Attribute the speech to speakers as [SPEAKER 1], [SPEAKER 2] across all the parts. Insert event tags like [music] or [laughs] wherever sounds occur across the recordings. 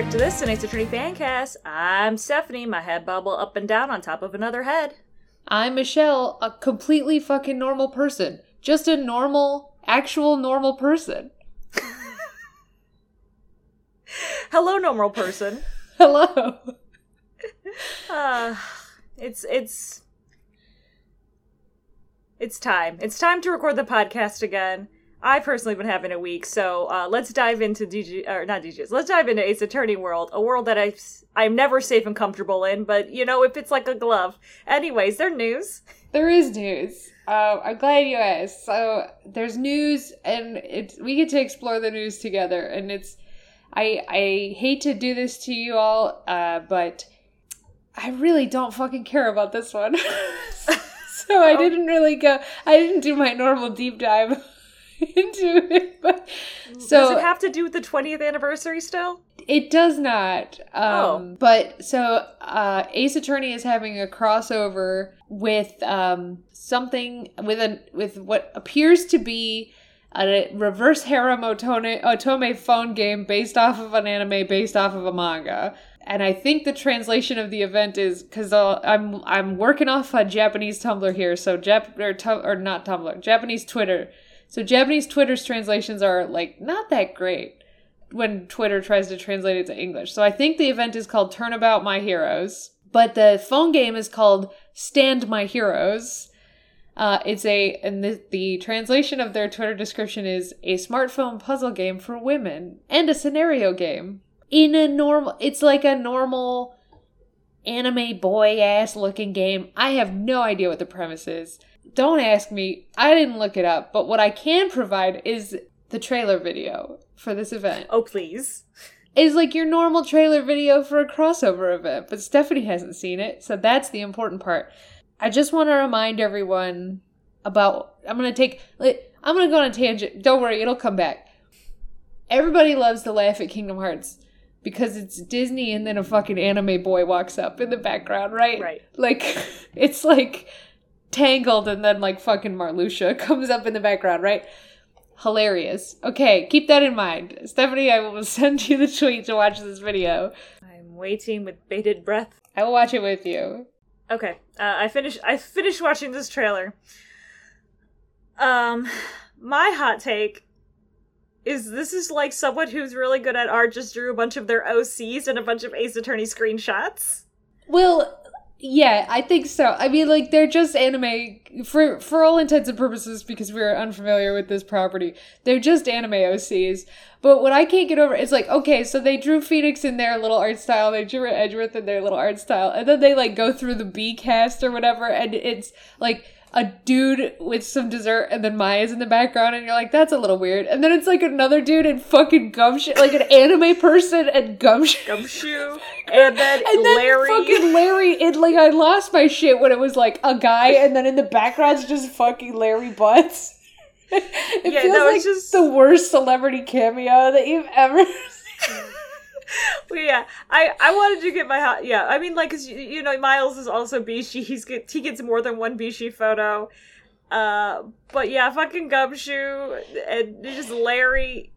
[SPEAKER 1] To This, Ace Attorney Fancast. I'm Stephanie, my head bubble up and down on top of another head.
[SPEAKER 2] I'm Michelle, a completely fucking normal person. Just a normal, actual normal person. [laughs]
[SPEAKER 1] Hello, normal person.
[SPEAKER 2] Hello. [laughs]
[SPEAKER 1] Uh, it's it's it's time. It's time to record the podcast again. I personally been having a week, so uh, let's dive into DG or not DGs. Let's dive into Ace Attorney world, a world that I I'm never safe and comfortable in, but you know, if it's like a glove. Anyways, there news.
[SPEAKER 2] There is news. Uh, I'm glad you asked. So there's news, and it's we get to explore the news together. And it's I I hate to do this to you all, uh, but I really don't fucking care about this one. [laughs] so I [laughs] didn't really go. I didn't do my normal deep dive [laughs] [laughs] into it. But so
[SPEAKER 1] Does it have to do with the 20th anniversary still?
[SPEAKER 2] It does not. Um,
[SPEAKER 1] Oh.
[SPEAKER 2] But so uh, Ace Attorney is having a crossover with um, something with a with what appears to be a reverse harem otome, otome phone game based off of an anime based off of a manga. And I think the translation of the event is because I'm I'm working off a Japanese Tumblr here, so Jap or, tu- or not Tumblr, Japanese Twitter. So Japanese Twitter's translations are like not that great when Twitter tries to translate it to English. So I think the event is called Turnabout My Heroes, but the phone game is called Stand My Heroes. Uh, it's a, and the, the translation of their Twitter description is a smartphone puzzle game for women and a scenario game. In a normal, it's like a normal anime boy ass looking game. I have no idea what the premise is. Don't ask me. I didn't look it up, but what I can provide is the trailer video for this event.
[SPEAKER 1] Oh, please.
[SPEAKER 2] Is like your normal trailer video for a crossover event, but Stephanie hasn't seen it, so that's the important part. I just want to remind everyone about I'm going to take I'm going to go on a tangent. Don't worry, it'll come back. Everybody loves to laugh at Kingdom Hearts because it's Disney and then a fucking anime boy walks up in the background, right?
[SPEAKER 1] Right.
[SPEAKER 2] Like [laughs] it's like Tangled and then like fucking Marluxia [laughs] comes up in the background, right? Hilarious. Okay, keep that in mind. Stephanie, I will [laughs] send you the tweet to watch this video.
[SPEAKER 1] I'm waiting with bated breath.
[SPEAKER 2] I will watch it with you.
[SPEAKER 1] Okay, uh, I finished. I finished watching this trailer. Um, my hot take is this is like someone who's really good at art just drew a bunch of their OCs and a bunch of Ace Attorney screenshots.
[SPEAKER 2] Well, yeah, I think so. I mean, like they're just anime for for all intents and purposes because we're unfamiliar with this property. They're just anime OCs. But what I can't get over is like, okay, so they drew Phoenix in their little art style, they drew Edgeworth in their little art style, and then they like go through the B cast or whatever, and it's like a dude with some dessert and then Maya's in the background and you're like, that's a little weird. And then it's like another dude in fucking gumshoe like an anime person and gumshoe.
[SPEAKER 1] Gumshoe, [laughs] and then,
[SPEAKER 2] And then
[SPEAKER 1] Larry.
[SPEAKER 2] fucking Larry, it like I lost my shit when it was like a guy, and then in the background's just fucking Larry Butts. [laughs] it
[SPEAKER 1] Yeah,
[SPEAKER 2] feels
[SPEAKER 1] no,
[SPEAKER 2] like
[SPEAKER 1] just-
[SPEAKER 2] the worst celebrity cameo that you've ever. [laughs] seen.
[SPEAKER 1] Well, yeah, I I wanted to get my hot. Yeah, I mean, like, 'cause you, you know, Miles is also Bishi. He's get he gets more than one Bishi photo. Uh, but yeah, fucking Gumshoe and just Larry,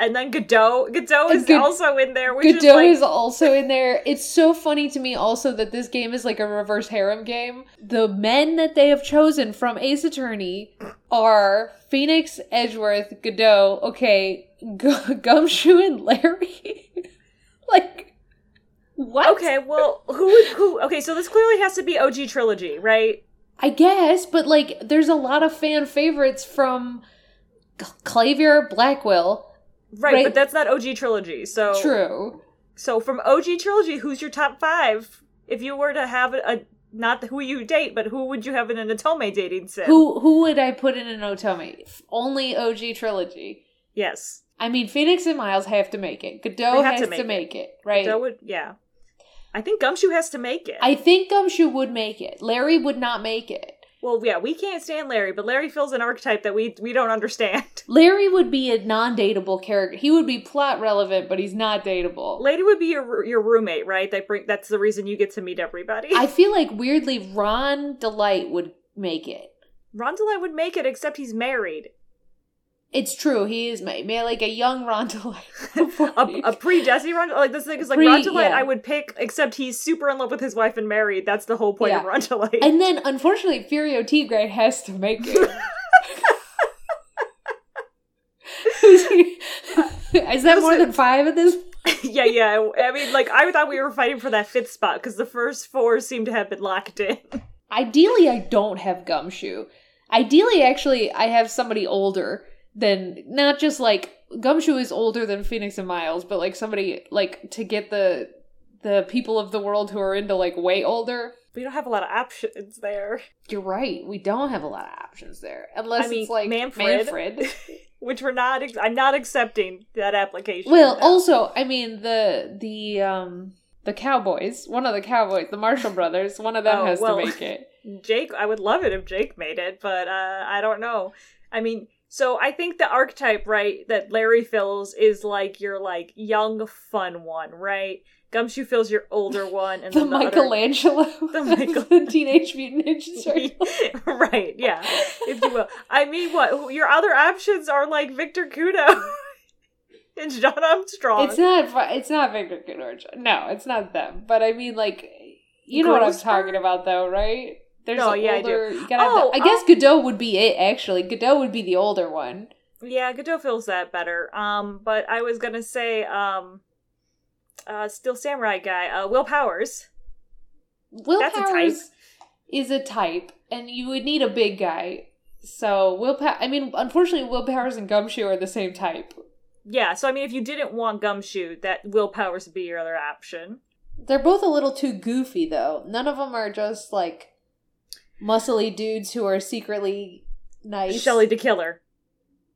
[SPEAKER 1] and then Godot. Godot is also in there, which is
[SPEAKER 2] Godot
[SPEAKER 1] like,
[SPEAKER 2] is also in there. It's so funny to me also that this game is like a reverse harem game. The men that they have chosen from Ace Attorney are Phoenix, Edgeworth, Godot, okay, G- [laughs] Gumshoe, and Larry. [laughs] like, what?
[SPEAKER 1] okay. Well, who who? Okay, so this clearly has to be OG trilogy, right?
[SPEAKER 2] I guess, but like, there's a lot of fan favorites from Klavier, Blackquill.
[SPEAKER 1] Right,
[SPEAKER 2] Right.
[SPEAKER 1] but that's not OG trilogy. So
[SPEAKER 2] True.
[SPEAKER 1] So from OG trilogy, who's your top five? If you were to have a, a not who you date, but who would you have in an Otome dating sim?
[SPEAKER 2] Who who would I put in an Otome? Only OG trilogy.
[SPEAKER 1] Yes,
[SPEAKER 2] I mean, Phoenix and Miles have to make it. Godot has
[SPEAKER 1] to
[SPEAKER 2] to
[SPEAKER 1] make
[SPEAKER 2] make,
[SPEAKER 1] it.
[SPEAKER 2] it. right?
[SPEAKER 1] that would yeah. I think Gumshoe has to make it.
[SPEAKER 2] I think Gumshoe would make it. Larry would not make it.
[SPEAKER 1] Well, yeah, we can't stand Larry, but Larry fills an archetype that we we don't understand. [laughs]
[SPEAKER 2] Larry would be a non-dateable character. He would be plot relevant, but he's not dateable.
[SPEAKER 1] Lady would be your your roommate, right? That bring that's the reason you get to meet everybody.
[SPEAKER 2] I [laughs] feel like weirdly Ron DeLite would make it.
[SPEAKER 1] Ron DeLite would make it, except he's married.
[SPEAKER 2] It's true. He is ma- ma- like a young Ron DeLite. [laughs]
[SPEAKER 1] a, a pre Jesse Run like this thing is like
[SPEAKER 2] Pre-
[SPEAKER 1] Ron DeLite
[SPEAKER 2] yeah.
[SPEAKER 1] I would pick except he's super in love with his wife and married. That's the whole point of
[SPEAKER 2] Yeah.
[SPEAKER 1] Ron DeLite.
[SPEAKER 2] And then, unfortunately, Furio Tigre has to make it. [laughs] Is that more than five at this? [laughs]
[SPEAKER 1] yeah, yeah. I mean, like I thought we were fighting for that fifth spot because the first four seem to have been locked in.
[SPEAKER 2] Ideally, I don't have Gumshoe. Ideally, actually, I have somebody older than not just like Gumshoe is older than Phoenix and Miles, but like somebody like to get the the people of the world who are into like way older.
[SPEAKER 1] We don't have a lot of options there,
[SPEAKER 2] You're right. We don't have a lot of options there, unless
[SPEAKER 1] I mean,
[SPEAKER 2] it's like
[SPEAKER 1] Manfred.
[SPEAKER 2] Manfred. [laughs]
[SPEAKER 1] which we're not. Ex- I'm not accepting that application.
[SPEAKER 2] Well, also, I mean the the um the Cowboys, one of the Cowboys, the Marshall brothers, one of them
[SPEAKER 1] Oh,
[SPEAKER 2] has
[SPEAKER 1] well.
[SPEAKER 2] to make it. [laughs]
[SPEAKER 1] Jake, I would love it if Jake made it, but uh, I don't know. I mean, so I think the archetype, right, that Larry fills is like your like young, fun one, right? Gumshoe fills your older one, and
[SPEAKER 2] The
[SPEAKER 1] the other-
[SPEAKER 2] Michelangelo, [laughs] [laughs]
[SPEAKER 1] The Michael-
[SPEAKER 2] the Teenage Mutant Ninja [laughs] Turtles.
[SPEAKER 1] right, yeah, if you will. I mean, what your other options are like Victor Kudo and Jean Armstrong.
[SPEAKER 2] It's not. It's not Victor Knorr. No, it's not them. But I mean, like, you know what I'm talking about, though, right? There's
[SPEAKER 1] No, yeah, I do.
[SPEAKER 2] older. Gotta have
[SPEAKER 1] Oh,
[SPEAKER 2] the- I guess Godot would be it. Actually, Godot would be the older one.
[SPEAKER 1] Yeah, Godot feels that better. Um, but I was gonna say, um, uh, still samurai guy, uh, Will Powers.
[SPEAKER 2] Will
[SPEAKER 1] That's a type.
[SPEAKER 2] Powers is a type, and you would need a big guy. So Will Pow- I mean, unfortunately, Will Powers and Gumshoe are the same type.
[SPEAKER 1] Yeah, so I mean, if you didn't want Gumshoe, that Will Powers would be your other option.
[SPEAKER 2] They're both a little too goofy, though. None of them are just like muscly dudes who are secretly nice.
[SPEAKER 1] Shelly de Killer.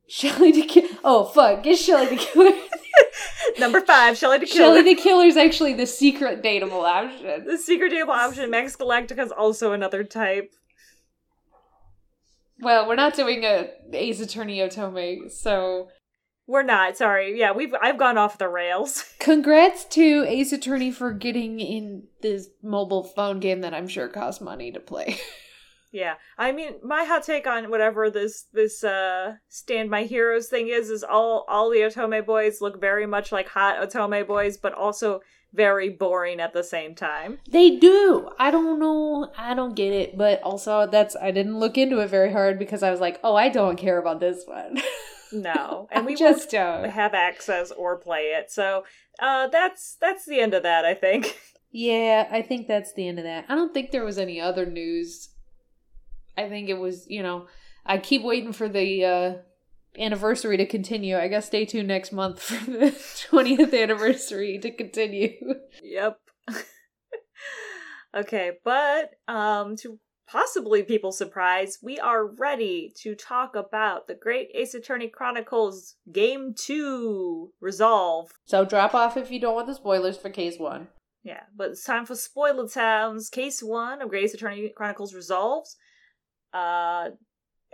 [SPEAKER 2] Shelly de Killer. Oh fuck! Get Shelly de Killer. [laughs]
[SPEAKER 1] Number five, Shelly de Killer.
[SPEAKER 2] Shelly de Killer is actually the secret dateable option.
[SPEAKER 1] the secret table option. Max Galactica is also another type.
[SPEAKER 2] Well, we're not doing a Ace Attorney Otome, so
[SPEAKER 1] We're not. Sorry. Yeah, we've I've gone off the rails. [laughs]
[SPEAKER 2] congrats to Ace Attorney for getting in this mobile phone game that I'm sure costs money to play. [laughs]
[SPEAKER 1] Yeah, I mean, my hot take on whatever this this uh stand my heroes thing is is all all the Otome boys look very much like hot Otome boys, but also very boring at the same time.
[SPEAKER 2] They do. I don't know. I don't get it. But also, that's I didn't look into it very hard because I was like, oh, I don't care about this one. [laughs]
[SPEAKER 1] No, and
[SPEAKER 2] I
[SPEAKER 1] we
[SPEAKER 2] just don't.
[SPEAKER 1] have access or play it. So uh, that's that's the end of that. I think.
[SPEAKER 2] Yeah, I think that's the end of that. I don't think there was any other news. I think it was, you know, I keep waiting for the uh anniversary to continue. I guess stay tuned next month [laughs] for the 20th anniversary to continue.
[SPEAKER 1] Yep. [laughs] okay, but um to possibly people's surprise, we are ready to talk about the Great Ace Attorney Chronicles Game 2 Resolve.
[SPEAKER 2] So drop off if you don't want the spoilers for case 1.
[SPEAKER 1] Yeah, but it's time for Spoiler Towns. Case 1 of Great Ace Attorney Chronicles Resolves. Uh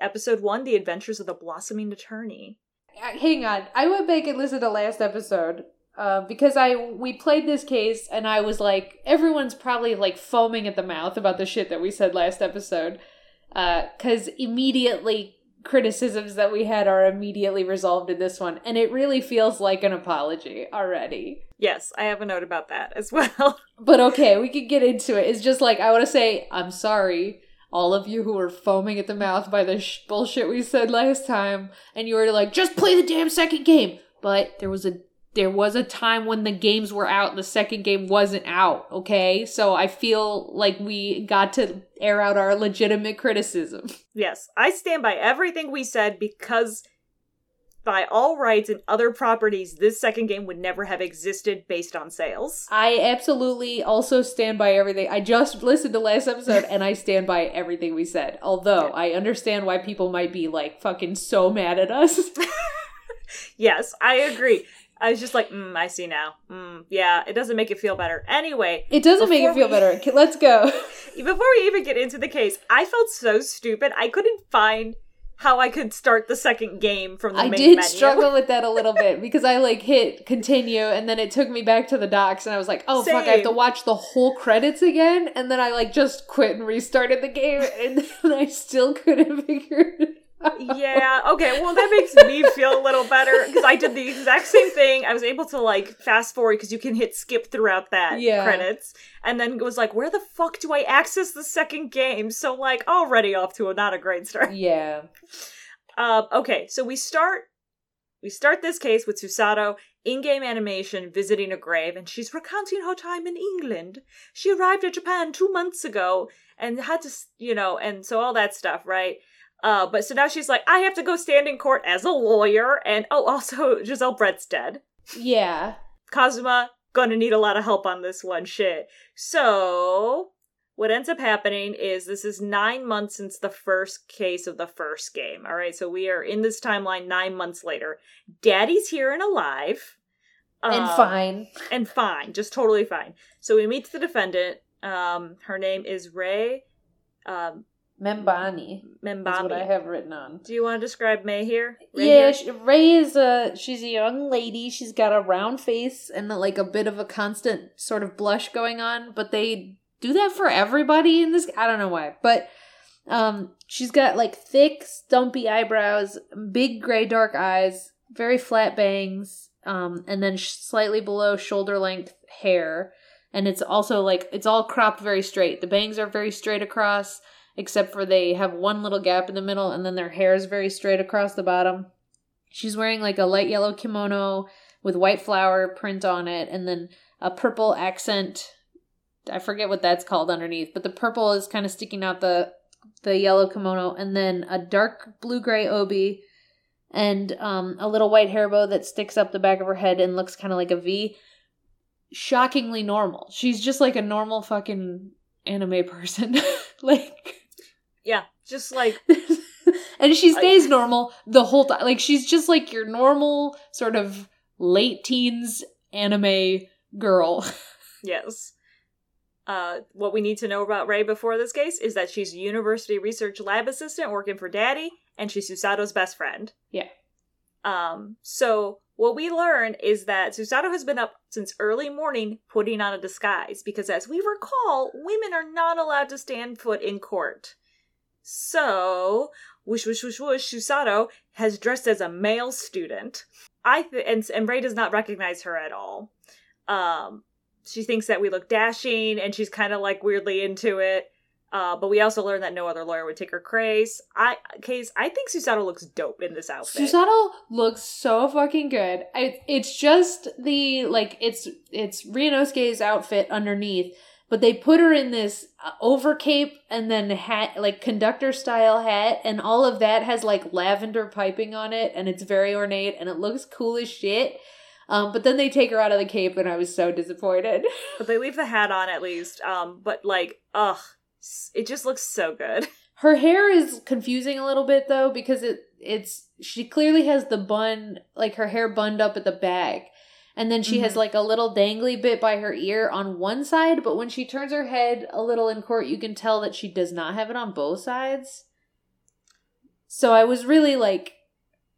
[SPEAKER 1] episode 1 The Adventures of the Blossoming Attorney.
[SPEAKER 2] Uh, Hang on. I went back and listened to last episode. Uh, because I we played this case and I was like everyone's probably like foaming at the mouth about the shit that we said last episode because immediately criticisms that we had are immediately resolved in this one and it really feels like an apology already
[SPEAKER 1] Yes, I have a note about that as [laughs] well.
[SPEAKER 2] but okay we could get into it it's just like i want to say i'm sorry all of you who were foaming at the mouth by the sh- bullshit we said last time and you were like just play the damn second game. But there was a there was a time when the games were out and the second game wasn't out okay? So i feel like we got to air out our legitimate criticism.
[SPEAKER 1] Yes, I stand by everything we said because by all rights and other properties, this second game would never have existed based on sales.
[SPEAKER 2] I absolutely also stand by everything. I just listened to last episode and I stand by everything we said. Although
[SPEAKER 1] Yeah.
[SPEAKER 2] I understand why people might be like fucking so mad at us. [laughs] [laughs]
[SPEAKER 1] Yes, I agree. I was just like, mm, I see now. Mm, yeah, it doesn't make it feel better. Anyway,
[SPEAKER 2] It doesn't make it feel
[SPEAKER 1] we-
[SPEAKER 2] better. Let's go. [laughs]
[SPEAKER 1] before we even get into the case, I felt so stupid. I couldn't find how I could start the second game from the
[SPEAKER 2] I
[SPEAKER 1] main
[SPEAKER 2] did
[SPEAKER 1] menu.
[SPEAKER 2] struggle with that a little bit [laughs] because I like hit continue and then it took me back to the docs and I was like, oh fuck, I have to watch the whole credits again. And then I like just quit and restarted the game and [laughs] then I still couldn't figure it
[SPEAKER 1] yeah, okay, well, that makes me feel a little better because I did the exact same thing. I was able to, like, fast forward because you can hit skip throughout that
[SPEAKER 2] Yeah.
[SPEAKER 1] credits. And then it was like, where the fuck do I access the second game? So, like, already off to a not a great start.
[SPEAKER 2] Yeah.
[SPEAKER 1] Um, okay, so we start we start this case with Susato in-game animation visiting a grave, and she's recounting her time in England. She arrived at Japan two months ago and had to, s- you know, and so all that stuff, right? Uh, but so now she's like, I have to go stand in court as a lawyer, and oh, also [laughs] Jezaille Brett's dead.
[SPEAKER 2] Yeah.
[SPEAKER 1] Kazuma gonna need a lot of help on this one. Shit. So what ends up happening is this is nine months since the first case of the first game. All right, so we are in this timeline nine months later. Daddy's here and alive.
[SPEAKER 2] And
[SPEAKER 1] Uh,
[SPEAKER 2] fine.
[SPEAKER 1] And fine, just totally fine. So we meet the defendant. Um, her name is Ray um,
[SPEAKER 2] Membami. That's what I have written on.
[SPEAKER 1] Do you want to describe May here? Ray
[SPEAKER 2] yeah,
[SPEAKER 1] here?
[SPEAKER 2] Ray is a she's a young lady. She's got a round face and like a bit of a constant sort of blush going on, but they do that for everybody in this. I don't know why, but um, she's got like thick, stumpy eyebrows, big gray dark eyes, very flat bangs, um, and then slightly below shoulder length hair, and it's also like it's all cropped very straight. The bangs are very straight across except for they have one little gap in the middle and then their hair is very straight across the bottom. She's wearing like a light yellow kimono with white flower print on it and then a purple accent. I forget what that's called underneath, but the purple is kind of sticking out the the yellow kimono and then a dark blue gray obi and um, a little white hair bow that sticks up the back of her head and looks kind of like a V. Shockingly normal. She's just like a normal fucking anime person. [laughs] [laughs] like
[SPEAKER 1] Yeah, just like [laughs]
[SPEAKER 2] and she stays normal the whole time. Like she's just like your normal sort of late teens anime girl. [laughs]
[SPEAKER 1] Yes. Uh, what we need to know about Ray before this case is that she's a university research lab assistant working for Daddy, and she's Susato's best friend.
[SPEAKER 2] Yeah.
[SPEAKER 1] Um. So what we learn is that Susato has been up since early morning putting on a disguise because, as we recall, women are not allowed to stand foot in court. So whoosh whoosh whoosh whoosh, Susato has dressed as a male student. I th- and and Ray does not recognize her at all. Um, she thinks that we look dashing and she's kind of like weirdly into it uh, but we also learned that no other lawyer would take her case i case i think susato looks dope in this outfit
[SPEAKER 2] Susato looks so fucking good. I, it's just the like it's it's Ryunosuke's outfit underneath, but they put her in this uh, over cape and then hat like conductor style hat, and all of that has like lavender piping on it, and it's very ornate and it looks cool as shit. Um, but then they take her out of the cape, and I was so disappointed. [laughs]
[SPEAKER 1] but they leave the hat on at least um but like ugh it just looks so good [laughs]
[SPEAKER 2] Her hair is confusing a little bit though because it it's she clearly has the bun like her hair bunned up at the back. And then she has
[SPEAKER 1] Mhm.
[SPEAKER 2] like a little dangly bit by her ear on one side, but when she turns her head a little in court, you can tell that she does not have it on both sides. So I was really like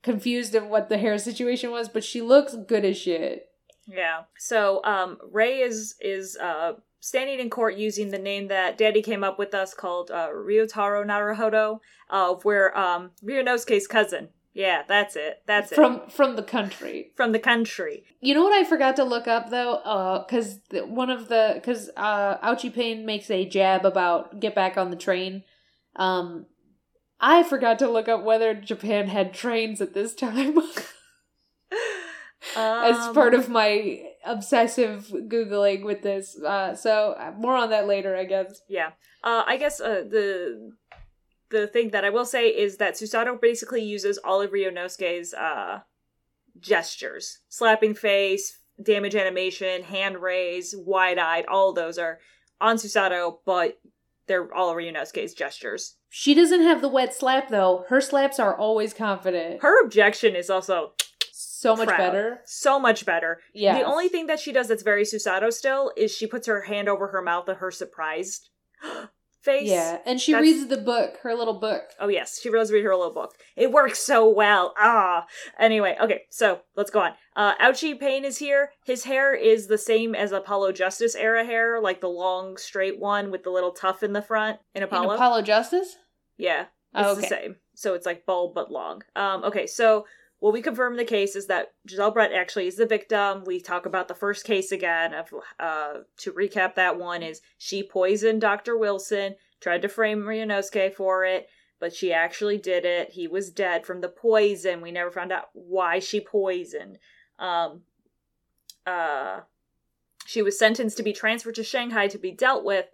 [SPEAKER 2] confused of what the hair situation was, but she looks good as shit.
[SPEAKER 1] yeah so um ray is is uh standing in court using the name that daddy came up with us called uh ryutaro naruhodo uh where um ryunosuke's cousin. Yeah that's it. That's it.
[SPEAKER 2] From from the country.
[SPEAKER 1] from the country.
[SPEAKER 2] You know what I forgot to look up though, uh, because one of the because uh, Auchi Payne makes a jab about get back on the train. Um, I forgot to look up whether Japan had trains at this time. [laughs] As
[SPEAKER 1] Um,
[SPEAKER 2] part of my obsessive googling with this. Uh, so uh, more on that later, I guess.
[SPEAKER 1] Yeah. Uh, I guess uh, the the thing that I will say is that Susato basically uses all of Ryunosuke's uh, gestures. Slapping face, damage animation, hand raise, wide-eyed, all those are on Susato, but they're all Ryunosuke's gestures.
[SPEAKER 2] She doesn't have the wet slap though. Her slaps are always confident.
[SPEAKER 1] Her objection is also
[SPEAKER 2] so much
[SPEAKER 1] proud.
[SPEAKER 2] better.
[SPEAKER 1] so much better.
[SPEAKER 2] Yeah.
[SPEAKER 1] The only thing that she does that's very Susato still is she puts her hand over her mouth at her surprised [gasps] face.
[SPEAKER 2] Yeah, and she
[SPEAKER 1] That's-
[SPEAKER 2] reads the book, her little book.
[SPEAKER 1] Oh yes, she does read her little book. It works so well. Ah. Anyway, okay, so let's go on. Uh Auchi Payne is here. His hair is the same as Apollo Justice era hair, like the long straight one with the little tuft in the front in
[SPEAKER 2] In
[SPEAKER 1] Apollo.
[SPEAKER 2] Apollo Justice.
[SPEAKER 1] yeah. It's
[SPEAKER 2] Oh,
[SPEAKER 1] the same. so it's like bulb but long. Um, okay, so what we confirm in the case is that Jezaille Brett actually is the victim. We talk about the first case again. Of uh, to recap, that one is she poisoned Dr. Wilson, tried to frame Ryunosuke for it, but she actually did it. He was dead from the poison. We never found out why she poisoned. Um, uh, she was sentenced to be transferred to Shanghai to be dealt with,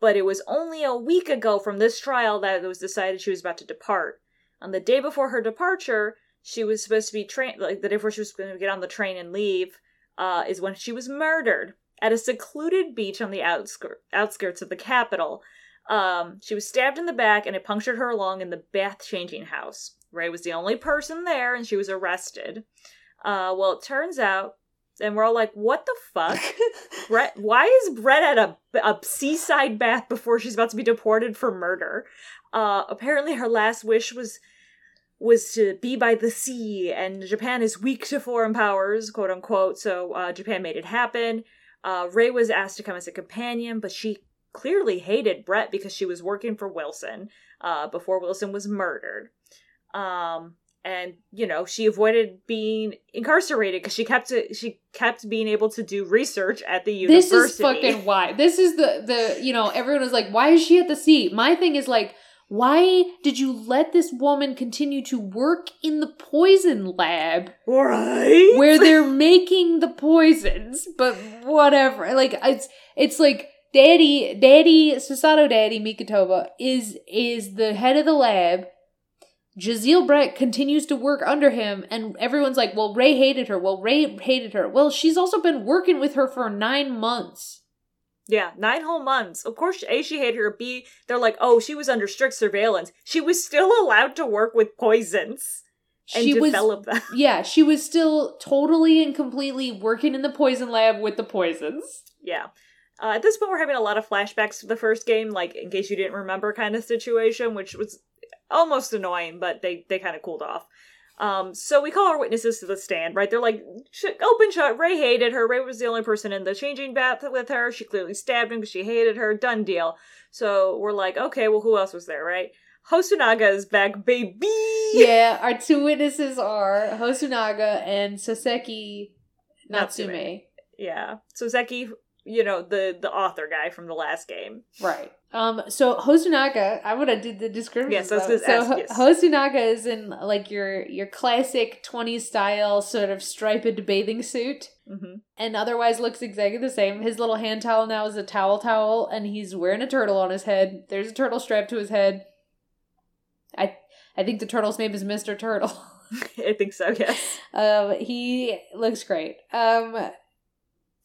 [SPEAKER 1] but it was only a week ago from this trial that it was decided she was about to depart. On the day before her departure, she was supposed to be trained, like the day before she was going to get on the train and leave, uh, is when she was murdered at a secluded beach on the outskirts outskirts of the capital. Um, she was stabbed in the back and it punctured her lung in the bath changing house. Ray was the only person there and she was arrested. Uh, well, it turns out, and we're all like, what the fuck? [laughs] Brett, why is Brett at a, a seaside bath before she's about to be deported for murder? Uh, apparently her last wish was was to be by the sea, and Japan is weak to foreign powers, quote unquote. So uh, Japan made it happen. Uh, Ray was asked to come as a companion, but she clearly hated Brett because she was working for Wilson uh, before Wilson was murdered. Um, and you know she avoided being incarcerated because she kept to, she kept being able to do research at the university.
[SPEAKER 2] This is fucking why. This is the the you know everyone was like, why is she at the sea? My thing is like why did you let this woman continue to work in the poison lab?
[SPEAKER 1] Right.
[SPEAKER 2] Where they're making the poisons, but whatever. Like it's it's like Daddy Daddy Susato Daddy Mikotoba is is the head of the lab. Jezaille Brett continues to work under him, and everyone's like, well, Ray hated her. Well, Ray hated her. Well, she's also been working with her for nine months.
[SPEAKER 1] Yeah, nine whole months. Of course, A, she hated her. B, they're like, oh, she was under strict surveillance. She was still allowed to work with poisons and
[SPEAKER 2] She was-
[SPEAKER 1] them. [laughs]
[SPEAKER 2] Yeah, she was still totally and completely working in the poison lab with the poisons.
[SPEAKER 1] Yeah. Uh, at this point, we're having a lot of flashbacks to the first game, like in case you didn't remember, kind of situation, which was almost annoying, but they they kind of cooled off. Um, so we call our witnesses to the stand, right? They're like, sh- open shut. Ray hated her. Ray was the only person in the changing bath with her. She clearly stabbed him because she hated her. Done deal. So we're like, okay, well, who else was there, right? Hosonaga is back, baby.
[SPEAKER 2] Yeah, our two witnesses are Hosonaga and Soseki Natsume.
[SPEAKER 1] Natsume. Yeah. Soseki, you know, the the author guy from the last game.
[SPEAKER 2] Right. Um. So Hosonaga, I would have did the description.
[SPEAKER 1] Yes,
[SPEAKER 2] though. so
[SPEAKER 1] ask, yes.
[SPEAKER 2] Hosonaga is in like your your classic 20s style sort of striped bathing suit.
[SPEAKER 1] hmm
[SPEAKER 2] and otherwise looks exactly the same. His little hand towel now is a towel towel, and he's wearing a turtle on his head. There's a turtle strapped to his head. I I think the turtle's name is Mr. Turtle. [laughs] [laughs]
[SPEAKER 1] I think so. Yes.
[SPEAKER 2] um, he looks great. Um,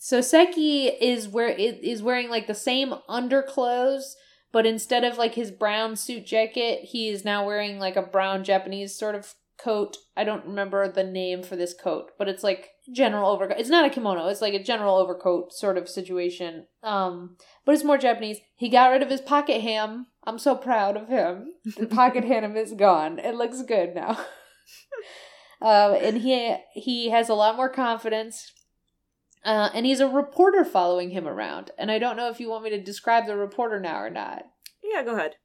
[SPEAKER 2] Soseki is where is wearing like the same underclothes, but instead of like his brown suit jacket, he is now wearing like a brown Japanese sort of coat. I don't remember the name for this coat, but it's like general overcoat. It's not a kimono. It's like a general overcoat sort of situation. Um, but it's more Japanese. He got rid of his pocket ham. I'm so proud of him. The pocket [laughs] ham is gone. It looks good now. [laughs] um, and he he has a lot more confidence. Uh, and he's a reporter following him around. And I don't know if you want me to describe the reporter now or not.
[SPEAKER 1] Yeah. Go ahead.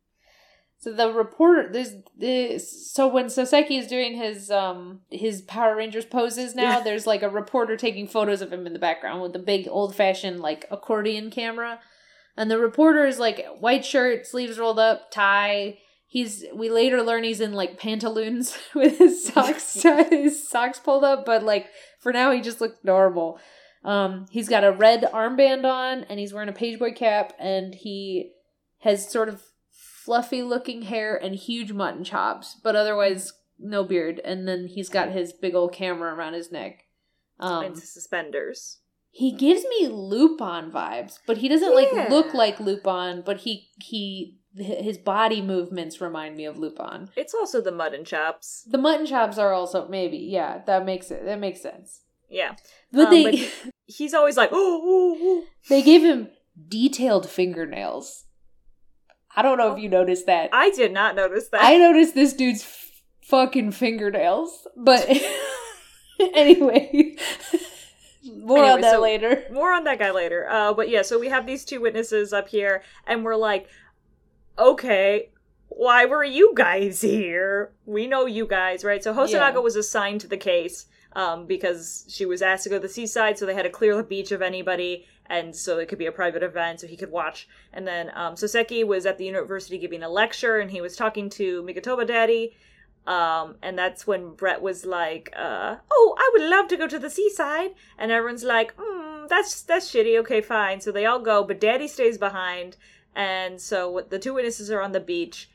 [SPEAKER 2] So the reporter there's this so when Soseki is doing his um his Power Rangers poses now,
[SPEAKER 1] Yeah.
[SPEAKER 2] there's like a reporter taking photos of him in the background with the big old fashioned like accordion camera. And the reporter is like white shirt, sleeves rolled up, tie. He's we later learn he's in like pantaloons [laughs] with his socks [laughs] [laughs] his socks pulled up, but like for now he just looks normal. Um he's got a red armband on and he's wearing a pageboy cap and he has sort of fluffy looking hair and huge mutton chops, but otherwise no beard. And then he's got his big old camera around his neck. Um,
[SPEAKER 1] and suspenders.
[SPEAKER 2] he gives me Lupin vibes, but he doesn't like look like Lupin. But he he his body movements remind me of Lupin.
[SPEAKER 1] It's also the mutton chops.
[SPEAKER 2] The mutton chops are also maybe yeah that makes it that makes sense.
[SPEAKER 1] Yeah.
[SPEAKER 2] But
[SPEAKER 1] Um,
[SPEAKER 2] they
[SPEAKER 1] but [laughs] He's always like, oh, oh, oh.
[SPEAKER 2] they gave him detailed fingernails. I don't know if you noticed that.
[SPEAKER 1] I did not notice that.
[SPEAKER 2] I noticed this dude's f- fucking fingernails, but [laughs] anyway, [laughs] more on that
[SPEAKER 1] so-
[SPEAKER 2] later.
[SPEAKER 1] More on that guy later. Uh, but yeah, so we have these two witnesses up here, and we're like, okay, why were you guys here? We know you guys, right? So Hosonaga
[SPEAKER 2] Yeah.
[SPEAKER 1] was assigned to the case um, because she was asked to go to the seaside, so they had to clear the beach of anybody, and so it could be a private event, so he could watch. And then um, Soseki was at the university giving a lecture, and he was talking to Mikotoba Daddy. Um, and that's when Brett was like, uh, "Oh, I would love to go to the seaside," and everyone's like, mm, "That's that's shitty. Okay, fine." So they all go, but Daddy stays behind, and so the two witnesses are on the beach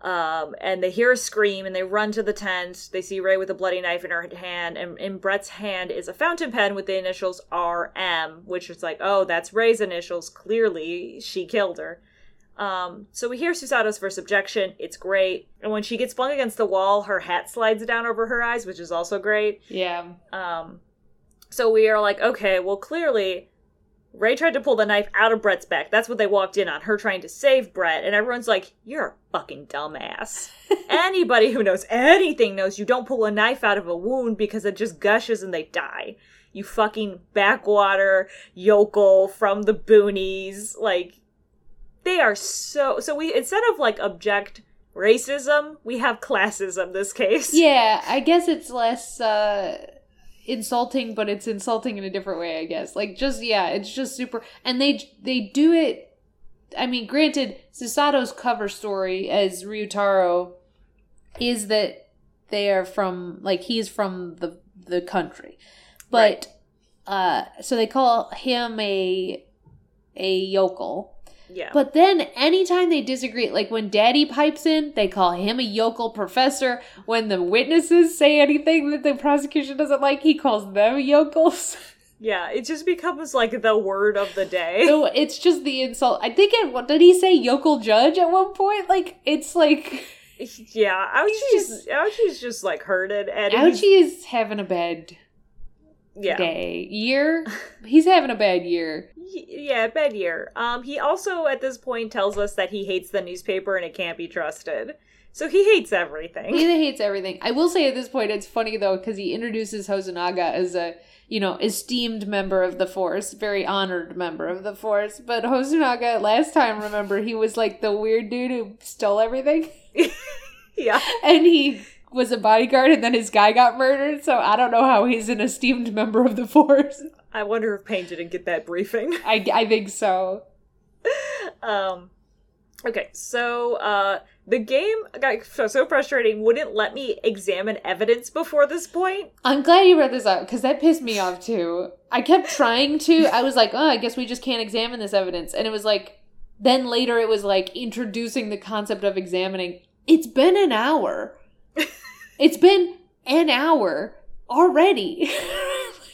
[SPEAKER 1] um, and they hear a scream and they run to the tent. They see Ray with a bloody knife in her hand, and in Brett's hand is a fountain pen with the initials RM, which is like, oh, that's Ray's initials. Clearly, she killed her. Um, so we hear Susato's first objection. It's great. And when she gets flung against the wall, her hat slides down over her eyes, which is also great.
[SPEAKER 2] Yeah.
[SPEAKER 1] Um, so we are like, okay, well, clearly Ray tried to pull the knife out of Brett's back. That's what they walked in on, her trying to save Brett. And everyone's like, you're a fucking dumbass. [laughs] Anybody who knows anything knows you don't pull a knife out of a wound because it just gushes and they die. You fucking backwater yokel from the boonies. Like, they are so. So we, instead of like object racism, we have classism this case.
[SPEAKER 2] Yeah, I guess it's less uh insulting, but it's insulting in a different way, I guess. Like just yeah, it's just super and they they do it I mean, granted, Susato's cover story as Ryutaro is that they are from like he's from the the country. But uh so they call him a a yokel.
[SPEAKER 1] Yeah.
[SPEAKER 2] But then anytime they disagree, like when daddy pipes in, they call him a yokel professor. When the witnesses say anything that the prosecution doesn't like, he calls them yokels. [laughs]
[SPEAKER 1] Yeah, it just becomes like the word of the day.
[SPEAKER 2] so it's just the insult. I think it, what did he say yokel judge at one point? Like it's like [laughs]
[SPEAKER 1] yeah, Auchi's Auchi's just like hurted and
[SPEAKER 2] Auchi is having a bad
[SPEAKER 1] yeah.
[SPEAKER 2] day. Year? He's having a bad year.
[SPEAKER 1] Yeah, bad year. Um, he also at this point tells us that he hates the newspaper and it can't be trusted. So he hates everything.
[SPEAKER 2] He hates everything. I will say at this point, it's funny though because he introduces Hosonaga as a you know esteemed member of the force, very honored member of the force. But Hosonaga last time, remember, he was like the weird dude who stole everything, [laughs]
[SPEAKER 1] yeah. [laughs]
[SPEAKER 2] and he was a bodyguard, and then his guy got murdered. So I don't know how he's an esteemed member of the force.
[SPEAKER 1] I wonder if Payne didn't get that briefing.
[SPEAKER 2] I I think so.
[SPEAKER 1] Um Okay, so uh the game got so, so frustrating wouldn't let me examine evidence before this point.
[SPEAKER 2] I'm glad you read this out because that pissed me off too. I kept trying to. I was like, oh, I guess we just can't examine this evidence. And it was like, then later it was like introducing the concept of examining. It's been an hour. It's been an hour already. [laughs]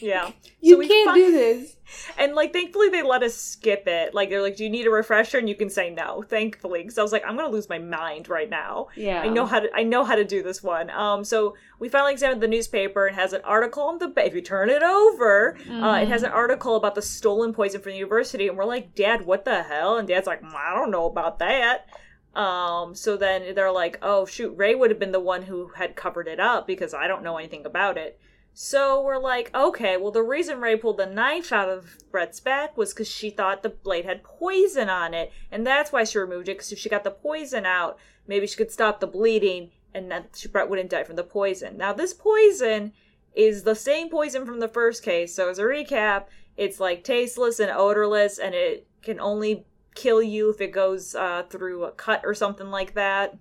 [SPEAKER 1] Yeah.
[SPEAKER 2] you
[SPEAKER 1] So
[SPEAKER 2] can't
[SPEAKER 1] fin-
[SPEAKER 2] do this.
[SPEAKER 1] And like thankfully they let us skip it. Like they're like, "Do you need a refresher?" and you can say no. Thankfully, cuz I was like, I'm going to lose my mind right now.
[SPEAKER 2] Yeah.
[SPEAKER 1] I know how to I know how to do this one. Um so we finally examined the newspaper and has an article on the ba- if you turn it over, uh, it has an article about the stolen poison from the university and we're like, "Dad, what the hell?" And Dad's like, "Mm, "I don't know about that." Um so then they're like, "Oh shoot, Ray would have been the one who had covered it up because I don't know anything about it." So we're like, okay, well, the reason Ray pulled the knife out of Brett's back was because she thought the blade had poison on it. And that's why she removed it, because if she got the poison out, maybe she could stop the bleeding and then Brett wouldn't die from the poison. Now, this poison is the same poison from the first case. So, as a recap, it's like tasteless and odorless, and it can only kill you if it goes uh, through a cut or something like that.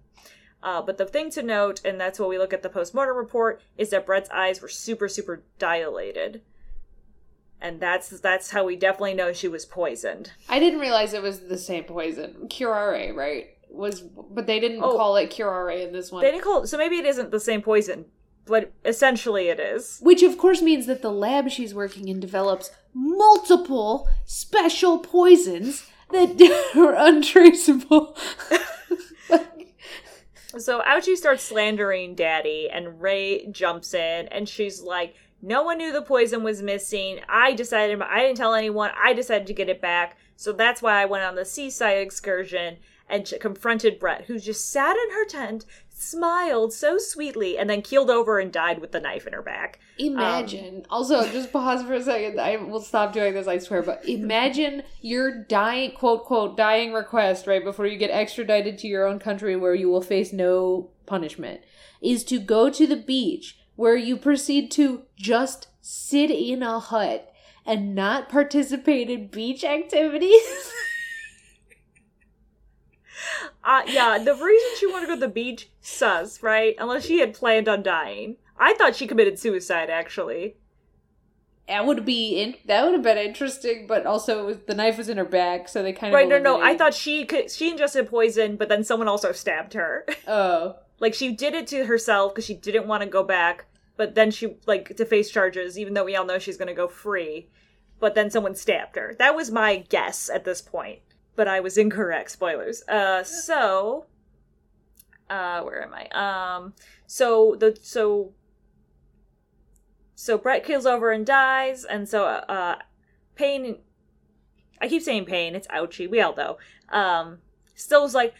[SPEAKER 1] Uh, but the thing to note, and that's what we look at the postmortem report, is that Brett's eyes were super, super dilated, and that's that's how we definitely know she was poisoned.
[SPEAKER 2] I didn't realize it was the same poison. Curare, right? Was but they didn't
[SPEAKER 1] Oh.
[SPEAKER 2] call it curare in this one.
[SPEAKER 1] They didn't call so maybe it isn't the same poison, but essentially it is.
[SPEAKER 2] Which, of course, means that the lab she's working in develops multiple special poisons that [laughs] are untraceable.
[SPEAKER 1] So Auchi starts slandering Daddy, and Ray jumps in, and she's like, "No one knew the poison was missing. I decided. I didn't tell anyone. I decided to get it back. So that's why I went on the seaside excursion and confronted Brett, who just sat in her tent, smiled so sweetly, and then keeled over and died with the knife in her back.
[SPEAKER 2] Imagine. Um, also, just pause for a second. I will stop doing this, I swear. But imagine your dying, quote, quote, dying request, right, before you get extradited to your own country where you will face no punishment, is to go to the beach where you proceed to just sit in a hut and not participate in beach activities. [laughs] [laughs]
[SPEAKER 1] Uh, yeah, the reason she wanted to go to the beach, sus, right? Unless she had planned on dying. I thought she committed suicide, actually.
[SPEAKER 2] that would be in, that would have been interesting, but also was, the knife was in her back, so they kind of
[SPEAKER 1] Right, no, no, I thought she could, she ingested poison, but then someone also stabbed her. [laughs]
[SPEAKER 2] Oh,
[SPEAKER 1] like, she did it to herself because she didn't want to go back, but then she, like, to face charges, even though we all know she's going to go free. But then someone stabbed her. That was my guess at this point. But I was incorrect. Spoilers. Uh, so, uh, where am I? Um, so the so so Brett keels over and dies, and so uh, Payne. I keep saying Pain. It's ouchy. We all know. Um, still was like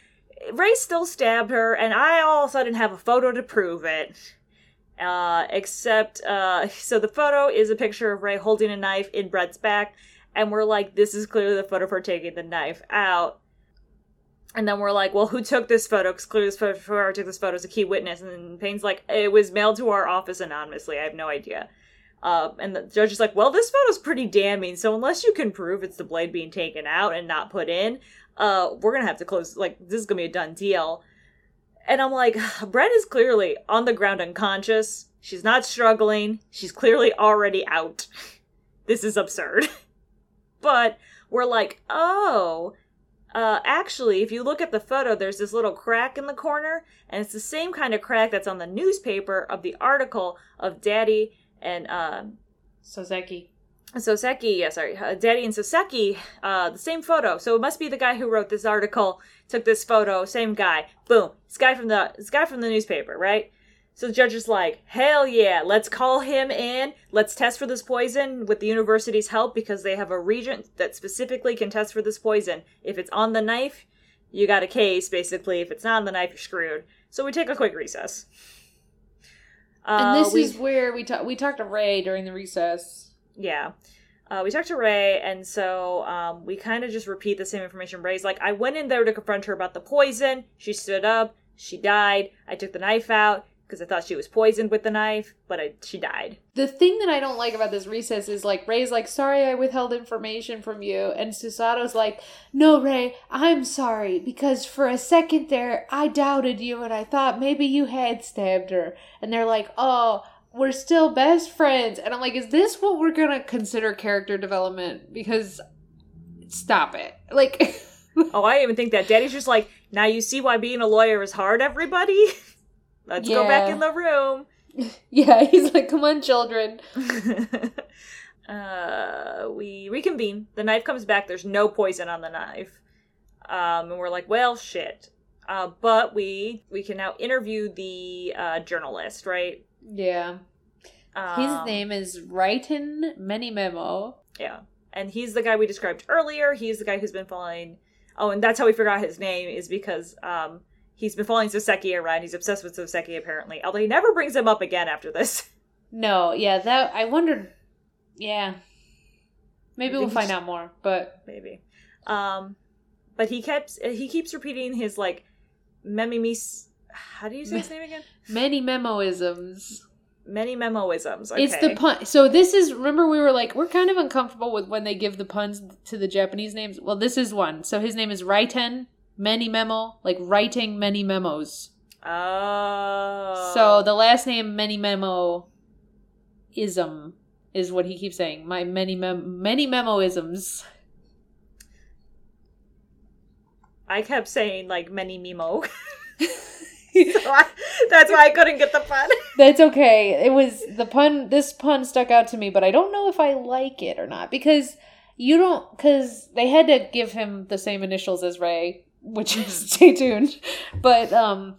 [SPEAKER 1] Ray still stabbed her, and I all of a sudden have a photo to prove it. Uh, except, uh, [laughs] so the photo is a picture of Ray holding a knife in Brett's back, and we're like, this is clearly the photo her taking the knife out. And then we're like, well, who took this photo? Because clearly this photo, whoever took this photo is a key witness. And then Payne's like, it was mailed to our office anonymously. I have no idea. Uh, and the judge is like, well, this photo's pretty damning. So unless you can prove it's the blade being taken out and not put in, uh, we're gonna have to close. Like, this is gonna be a done deal. And I'm like, [sighs] Brett is clearly on the ground unconscious. She's not struggling. She's clearly already out. [laughs] This is absurd. [laughs] but we're like, oh, uh, actually, if you look at the photo, there's this little crack in the corner, and it's the same kind of crack that's on the newspaper of the article of Daddy and um,
[SPEAKER 2] Soseki.
[SPEAKER 1] Soseki, yeah, sorry, uh, Daddy and Soseki, uh, the same photo. So it must be the guy who wrote this article, took this photo, same guy. Boom, this guy from the this guy from the newspaper, right? So the judge is like, hell yeah, let's call him in. Let's test for this poison with the university's help because they have a reagent that specifically can test for this poison. If it's on the knife, you got a case, basically. If it's not on the knife, you're screwed. So we take a quick recess.
[SPEAKER 2] and
[SPEAKER 1] Uh,
[SPEAKER 2] this
[SPEAKER 1] we-
[SPEAKER 2] is where we talk. We talked to Ray during the recess.
[SPEAKER 1] yeah. Uh, we talked to Ray, and so um, we kind of just repeat the same information. Ray's like, I went in there to confront her about the poison. She stood up. She died. I took the knife out because I thought she was poisoned with the knife, but I, she died.
[SPEAKER 2] The thing that I don't like about this recess is like Ray's like, sorry I withheld information from you, and Susato's like, no Ray, I'm sorry because for a second there I doubted you and I thought maybe you had stabbed her, and they're like, oh. We're still best friends. And I'm like, is this what we're gonna consider character development? Because stop it. Like [laughs]
[SPEAKER 1] Oh, I even think that. Daddy's just like, now you see why being a lawyer is hard, everybody? [laughs] Let's go back in the room. [laughs]
[SPEAKER 2] Yeah, he's like, come on, children. [laughs]
[SPEAKER 1] uh, we reconvene. The knife comes back. There's no poison on the knife, um, and we're like, well, shit. Uh, but we we can now interview the uh, journalist, right?
[SPEAKER 2] Yeah. His
[SPEAKER 1] Um,
[SPEAKER 2] name is Raiten Menimemo.
[SPEAKER 1] yeah, and he's the guy we described earlier. He's the guy who's been following. Oh, and that's how we forgot his name is because um, he's been following Soseki around. He's obsessed with Soseki apparently, although he never brings him up again after this.
[SPEAKER 2] No, yeah, that I wondered. Yeah, maybe we'll find out more. But
[SPEAKER 1] maybe. Um, but he kept he keeps repeating his like memimis. How do you say his [laughs] name again?
[SPEAKER 2] many memoisms.
[SPEAKER 1] Many memoisms. Okay.
[SPEAKER 2] It's the pun. So this is. Remember, we were like, we're kind of uncomfortable with when they give the puns to the Japanese names. Well, this is one. So his name is Raiten Many Memo, like writing many memos.
[SPEAKER 1] Oh.
[SPEAKER 2] So the last name Many Memo ism is what he keeps saying. My many mem many memoisms.
[SPEAKER 1] I kept saying like many memo. [laughs] [laughs] so I, that's why I couldn't get the pun. [laughs]
[SPEAKER 2] That's okay. It was the pun. This pun stuck out to me, but I don't know if I like it or not because you don't. Because they had to give him the same initials as Ray, which is [laughs] stay tuned. But um,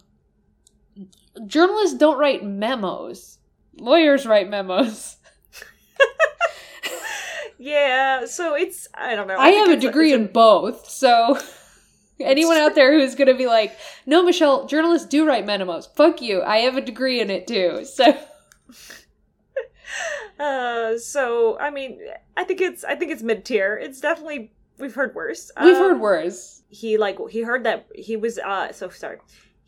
[SPEAKER 2] journalists don't write memos. Lawyers write memos.
[SPEAKER 1] yeah. So it's I don't know.
[SPEAKER 2] I
[SPEAKER 1] think
[SPEAKER 2] have a degree
[SPEAKER 1] it's
[SPEAKER 2] in both, so [laughs] Anyone out there who's going to be like, no, Michelle, journalists do write memos. Fuck you. I have a degree in it too. So. [laughs]
[SPEAKER 1] Uh, so I mean, I think it's I think it's mid tier. It's definitely we've heard worse.
[SPEAKER 2] We've
[SPEAKER 1] Um,
[SPEAKER 2] heard worse.
[SPEAKER 1] he like he heard that he was uh so sorry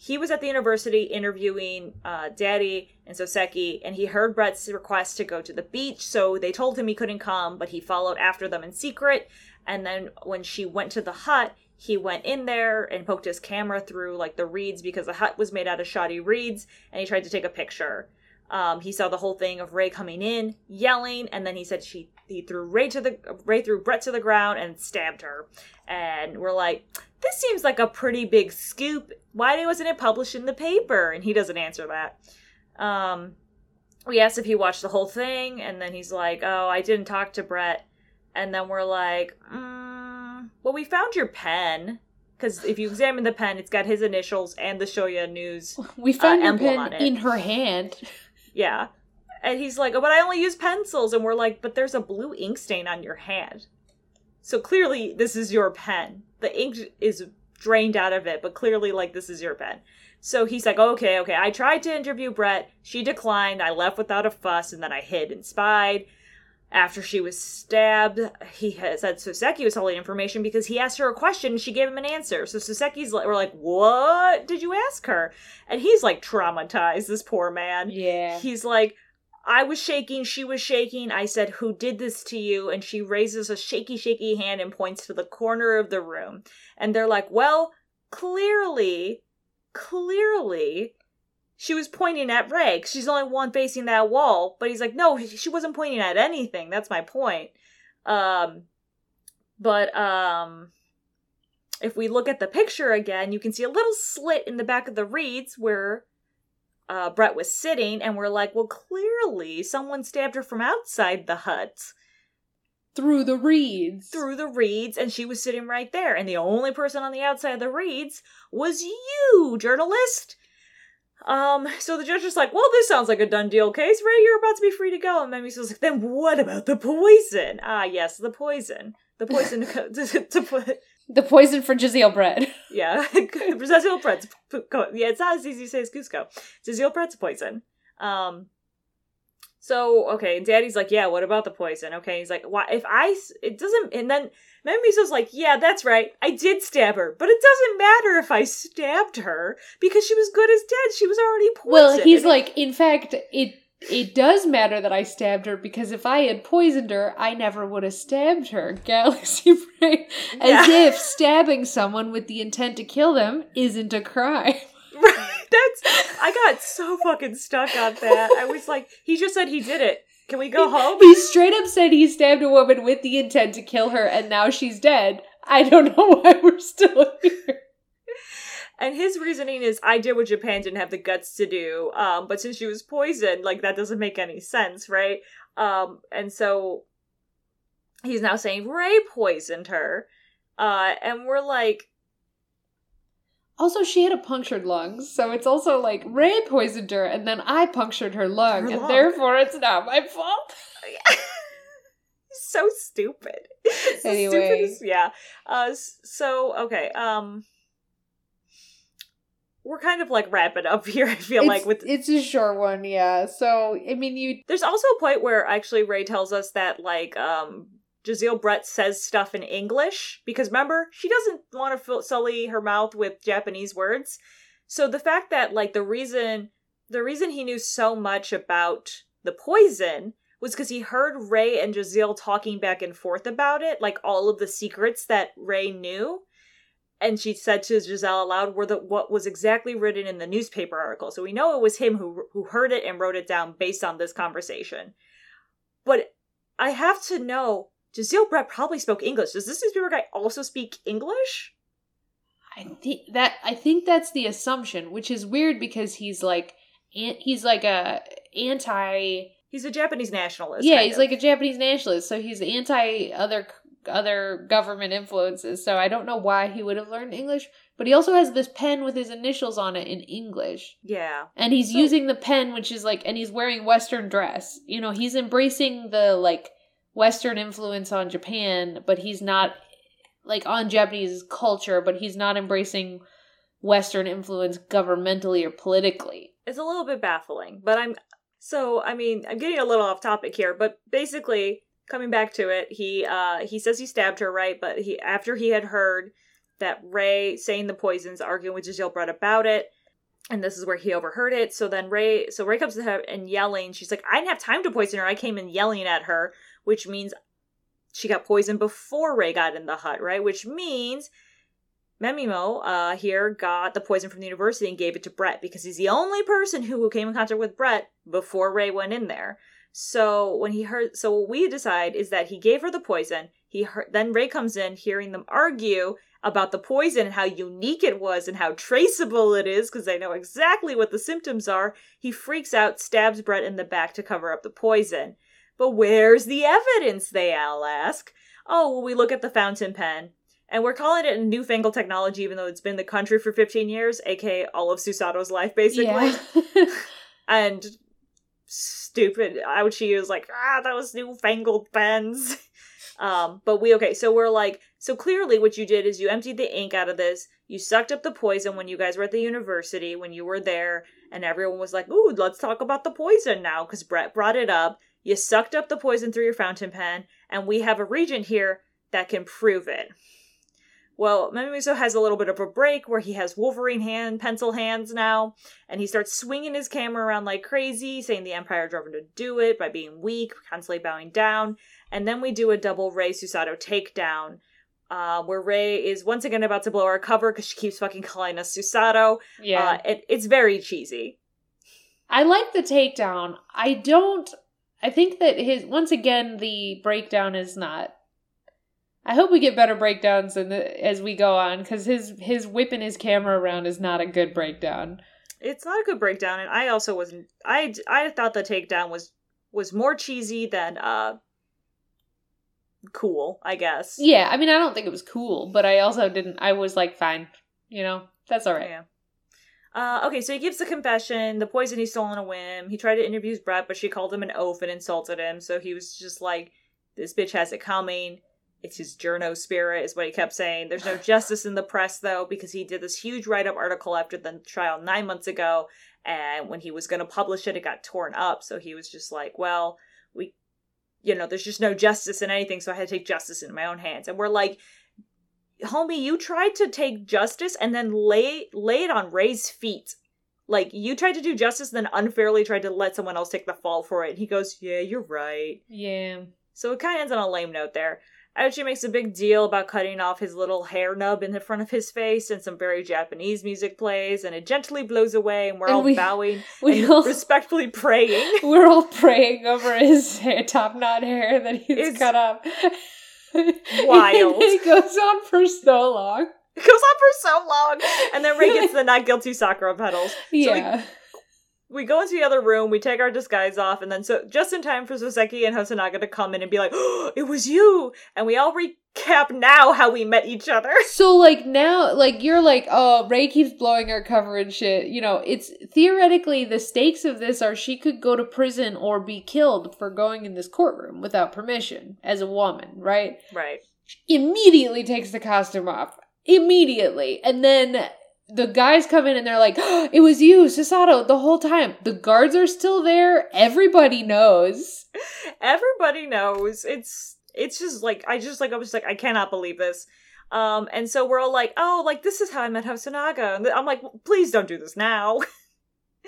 [SPEAKER 1] he was at the university interviewing uh daddy and soseki and he heard brett's request to go to the beach so they told him he couldn't come but he followed after them in secret and then when she went to the hut he went in there and poked his camera through like the reeds because the hut was made out of shoddy reeds and he tried to take a picture um, he saw the whole thing of Ray coming in, yelling, and then he said she he threw Ray to the Ray threw Brett to the ground and stabbed her. And we're like, this seems like a pretty big scoop. Why wasn't it published in the paper? And he doesn't answer that. Um, we asked if he watched the whole thing, and then he's like, oh, I didn't talk to Brett. And then we're like, mm, well, we found your pen. Because if you examine the pen, it's got his initials and the Shoya News
[SPEAKER 2] We found your
[SPEAKER 1] emblem
[SPEAKER 2] pen
[SPEAKER 1] on it.
[SPEAKER 2] in her hand.
[SPEAKER 1] Yeah. And he's like, oh, but I only use pencils. And we're like, but there's a blue ink stain on your hand. So clearly, this is your pen. The ink is drained out of it, but clearly, like, this is your pen. So he's like, okay, okay. I tried to interview Brett. She declined. I left without a fuss, and then I hid and spied. After she was stabbed, he said Soseki was holding information because he asked her a question and she gave him an answer. So Soseki's like, we're like, what did you ask her? And he's like traumatized, this poor man.
[SPEAKER 2] Yeah.
[SPEAKER 1] He's like, I was shaking, she was shaking. I said, Who did this to you? And she raises a shaky, shaky hand and points to the corner of the room. And they're like, Well, clearly, clearly, she was pointing at Ray. 'cause She's the only one facing that wall. But he's like, No, she wasn't pointing at anything. That's my point. Um, but, um, if we look at the picture again, you can see a little slit in the back of the reeds where uh, Brett was sitting, and we're like, well, clearly someone stabbed her from outside the hut
[SPEAKER 2] Through the reeds.
[SPEAKER 1] through the reeds, and she was sitting right there. And the only person on the outside of the reeds was you, journalist. Um, so the judge is like, well, this sounds like a done deal case. Ray, you're about to be free to go. And Memmy was like, then what about the poison? Ah, yes, the poison. The poison [laughs] to, [laughs] to, to put,
[SPEAKER 2] The poison for Giselle bread.
[SPEAKER 1] yeah, [laughs] Zazil Brett's, yeah, it's not as easy to say as Cusco. Zazil bread's poison. Um, so okay, and Daddy's like, yeah, what about the poison? Okay, he's like, why? If I, it doesn't, and then Memiso's like, yeah, that's right, I did stab her, but it doesn't matter if I stabbed her because she was good as dead. She was already poisoned.
[SPEAKER 2] Well, he's like, in fact, it it does matter that I stabbed her because if I had poisoned her, I never would have stabbed her. [laughs] Galaxy brain, as
[SPEAKER 1] Yeah.
[SPEAKER 2] if stabbing someone with the intent to kill them isn't a crime. [laughs]
[SPEAKER 1] Right, that's. I got so fucking stuck on that. I was like, he just said he did it. Can we go [laughs] home?
[SPEAKER 2] He straight up said he stabbed a woman with the intent to kill her, and now she's dead. I don't know [laughs] why we're still here.
[SPEAKER 1] And his reasoning is, I did what Japan didn't have the guts to do. Um, but since she was poisoned, like that doesn't make any sense, right? Um, and so he's now saying Ray poisoned her. Uh, and we're like,
[SPEAKER 2] Also, she had a punctured lung, so it's also like Ray poisoned her, and then I punctured her lung,
[SPEAKER 1] Her
[SPEAKER 2] and
[SPEAKER 1] lung.
[SPEAKER 2] therefore it's not my fault. [laughs] [laughs]
[SPEAKER 1] so stupid.
[SPEAKER 2] Anyway.
[SPEAKER 1] stupidest- yeah. Uh, so okay. Um, we're kind of like wrapping up [laughs] here. I feel
[SPEAKER 2] it's,
[SPEAKER 1] like with
[SPEAKER 2] it's a short one, yeah. So I mean, you
[SPEAKER 1] There's also a point where actually Ray tells us that like um Jezaille Brett says stuff in English because remember she doesn't want to fill, sully her mouth with Japanese words. So the fact that like the reason the reason he knew so much about the poison was because he heard Ray and Jezaille talking back and forth about it, like all of the secrets that Ray knew. And she said to Jezaille aloud were the what was exactly written in the newspaper article. So we know it was him who who heard it and wrote it down based on this conversation. But I have to know, Jezaille Brett probably spoke English. Does this newspaper guy also speak English?
[SPEAKER 2] I think that I think that's the assumption, which is weird because he's like an- he's like a anti
[SPEAKER 1] He's a Japanese nationalist.
[SPEAKER 2] yeah he's
[SPEAKER 1] of.
[SPEAKER 2] like a Japanese nationalist, so he's anti other other government influences. So I don't know why he would have learned English, but he also has this pen with his initials on it in English.
[SPEAKER 1] yeah.
[SPEAKER 2] And he's
[SPEAKER 1] So-
[SPEAKER 2] using the pen, which is like, and he's wearing Western dress. You know, he's embracing the like Western influence on Japan, but he's not like on Japanese culture, but he's not embracing Western influence governmentally or politically.
[SPEAKER 1] It's a little bit baffling, but I'm so I mean I'm getting a little off topic here, but basically coming back to it, he uh he says he stabbed her, right? But he after he had heard that Ray saying the poisons, arguing with Jezaille Brett about it, and this is where he overheard it. So then Ray, so Ray comes to her and yelling. She's like, "I didn't have time to poison her. I came in yelling at her," which means she got poisoned before Ray got in the hut, right? Which means Memimo uh, here got the poison from the university and gave it to Brett because he's the only person who came in contact with Brett before Ray went in there. So when he heard, so what we decide is that he gave her the poison. He heard, then Ray comes in, hearing them argue about the poison and how unique it was and how traceable it is because they know exactly what the symptoms are. He freaks out, stabs Brett in the back to cover up the poison. But where's the evidence? They all ask. Oh, well, we look at the fountain pen. And we're calling it a newfangled technology, even though it's been the country for 15 years, aka all of Susato's life, basically.
[SPEAKER 2] Yeah. [laughs]
[SPEAKER 1] and stupid Auchi is like, ah, those newfangled pens. um, but we, okay, so we're like, so clearly what you did is you emptied the ink out of this, you sucked up the poison when you guys were at the university, when you were there, and everyone was like, ooh, let's talk about the poison now, because Brett brought it up. You sucked up the poison through your fountain pen, and we have a reagent here that can prove it. Well, Memimiso has a little bit of a break where he has Wolverine hand, pencil hands now, and he starts swinging his camera around like crazy, saying the Empire drove him to do it by being weak, constantly bowing down. And then we do a double Ray Susato takedown, uh, where Ray is once again about to blow our cover because she keeps fucking calling us Susato.
[SPEAKER 2] yeah.
[SPEAKER 1] Uh, it, it's very cheesy.
[SPEAKER 2] I like the takedown. I don't. I think that his once again the breakdown is not. I hope we get better breakdowns the, as we go on because his his whipping his camera around is not a good breakdown.
[SPEAKER 1] It's not a good breakdown, and I also wasn't. I I thought the takedown was was more cheesy than uh cool. I guess.
[SPEAKER 2] Yeah, I mean I don't think it was cool, but I also didn't. I was like, fine, you know, that's all right.
[SPEAKER 1] Yeah. Uh, okay, so he gives the confession. The poison he stole on a whim. He tried to interview Brett, but she called him an oaf and insulted him. So he was just like, "This bitch has it coming." It's his journo spirit, is what he kept saying. There's no [sighs] justice in the press, though, because he did this huge write up article after the trial nine months ago. And when he was going to publish it, it got torn up. So he was just like, well, we, you know, there's just no justice in anything. So I had to take justice in my own hands. And we're like, homie, you tried to take justice and then lay, lay it on Ray's feet. Like, you tried to do justice, then unfairly tried to let someone else take the fall for it. And he goes, yeah, you're right.
[SPEAKER 2] Yeah.
[SPEAKER 1] So it kind of ends on a lame note there. Auchi makes a big deal about cutting off his little hair nub in the front of his face, and some very Japanese music plays, and it gently blows away, and we're
[SPEAKER 2] And
[SPEAKER 1] all
[SPEAKER 2] we-
[SPEAKER 1] bowing [laughs]
[SPEAKER 2] we
[SPEAKER 1] and
[SPEAKER 2] all-
[SPEAKER 1] respectfully [laughs] praying.
[SPEAKER 2] We're all praying over his hair, [laughs] top knot hair that he's
[SPEAKER 1] It's
[SPEAKER 2] cut up. [laughs]
[SPEAKER 1] wild.
[SPEAKER 2] it goes on for so long.
[SPEAKER 1] It goes on for so long, and then Ray gets [laughs] the not guilty Sakura petals. we-
[SPEAKER 2] Yeah.
[SPEAKER 1] We go into the other room, we take our disguise off, and then so just in time for Soseki and Hosonaga to come in and be like, oh, "It was you," and we all recap now how we met each other. [laughs]
[SPEAKER 2] So like now, like you're like, oh, Ray keeps blowing our cover and shit. You know, it's theoretically the stakes of this are she could go to prison or be killed for going in this courtroom without permission as a woman, right?
[SPEAKER 1] Right.
[SPEAKER 2] She Immediately takes the costume off. Immediately. And then the guys come in and they're like, oh, it was you, Susato, the whole time. The guards are still there. Everybody knows.
[SPEAKER 1] Everybody knows. It's it's just like I just like I was like I cannot believe this. Um, and so we're all like, oh, like this is how I met Hosonaga. And I'm like, please don't do this now.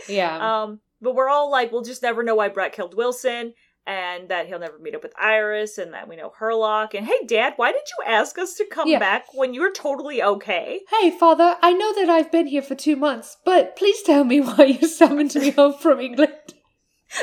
[SPEAKER 2] Yeah. [laughs]
[SPEAKER 1] Um, but we're all like, we'll just never know why Brett killed Wilson, and that he'll never meet up with Iris, and that we know Herlock. And hey, Dad, why did you ask us to come
[SPEAKER 2] Yeah.
[SPEAKER 1] back when you're totally okay?
[SPEAKER 2] Hey, father, I know that I've been here for two months, but please tell me why you summoned me home from England. [laughs]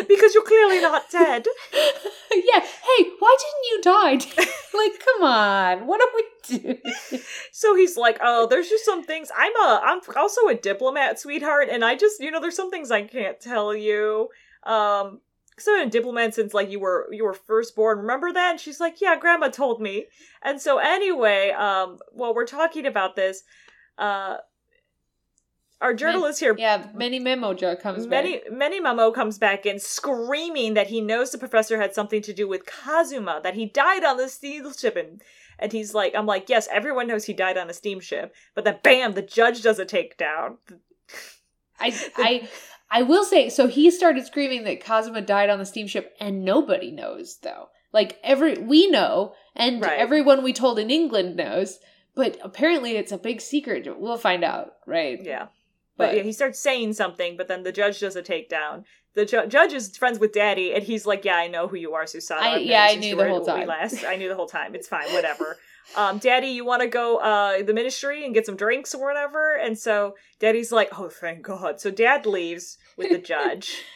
[SPEAKER 1] Because you're clearly not dead. [laughs]
[SPEAKER 2] yeah, hey, why didn't you die? [laughs] like, come on, what are we doing?
[SPEAKER 1] so he's like, oh, there's just some things. I'm a, I'm also a diplomat, sweetheart, and I just, you know, there's some things I can't tell you. Um, because I've been a diplomat since like you were you were first born. Remember that? And she's like, yeah, Grandma told me. And so anyway, um, while we're talking about this, uh, our journalist here,
[SPEAKER 2] Yeah, many memo jo comes
[SPEAKER 1] Many
[SPEAKER 2] back.
[SPEAKER 1] Many Memo comes back in screaming that he knows the professor had something to do with Kazuma, that he died on the steamship and and he's like I'm like, yes, everyone knows he died on a steamship, but then bam, the judge does a takedown. [laughs]
[SPEAKER 2] I I I will say so he started screaming that Kazuma died on the steamship and nobody knows though. Like every we know and
[SPEAKER 1] Right.
[SPEAKER 2] everyone we told in England knows, but apparently it's a big secret. We'll find out, right?
[SPEAKER 1] Yeah. But, yeah, he starts saying something, but then the judge does a takedown. The ju- judge is friends with Daddy, and he's like, "Yeah, I know who you are, Susato.
[SPEAKER 2] I- yeah, I knew the whole time."
[SPEAKER 1] Last, I knew the whole time. It's fine, whatever. [laughs] um, Daddy, you want to go uh the ministry and get some drinks or whatever? And so Daddy's like, "Oh, thank God." So Dad leaves with the judge. [laughs]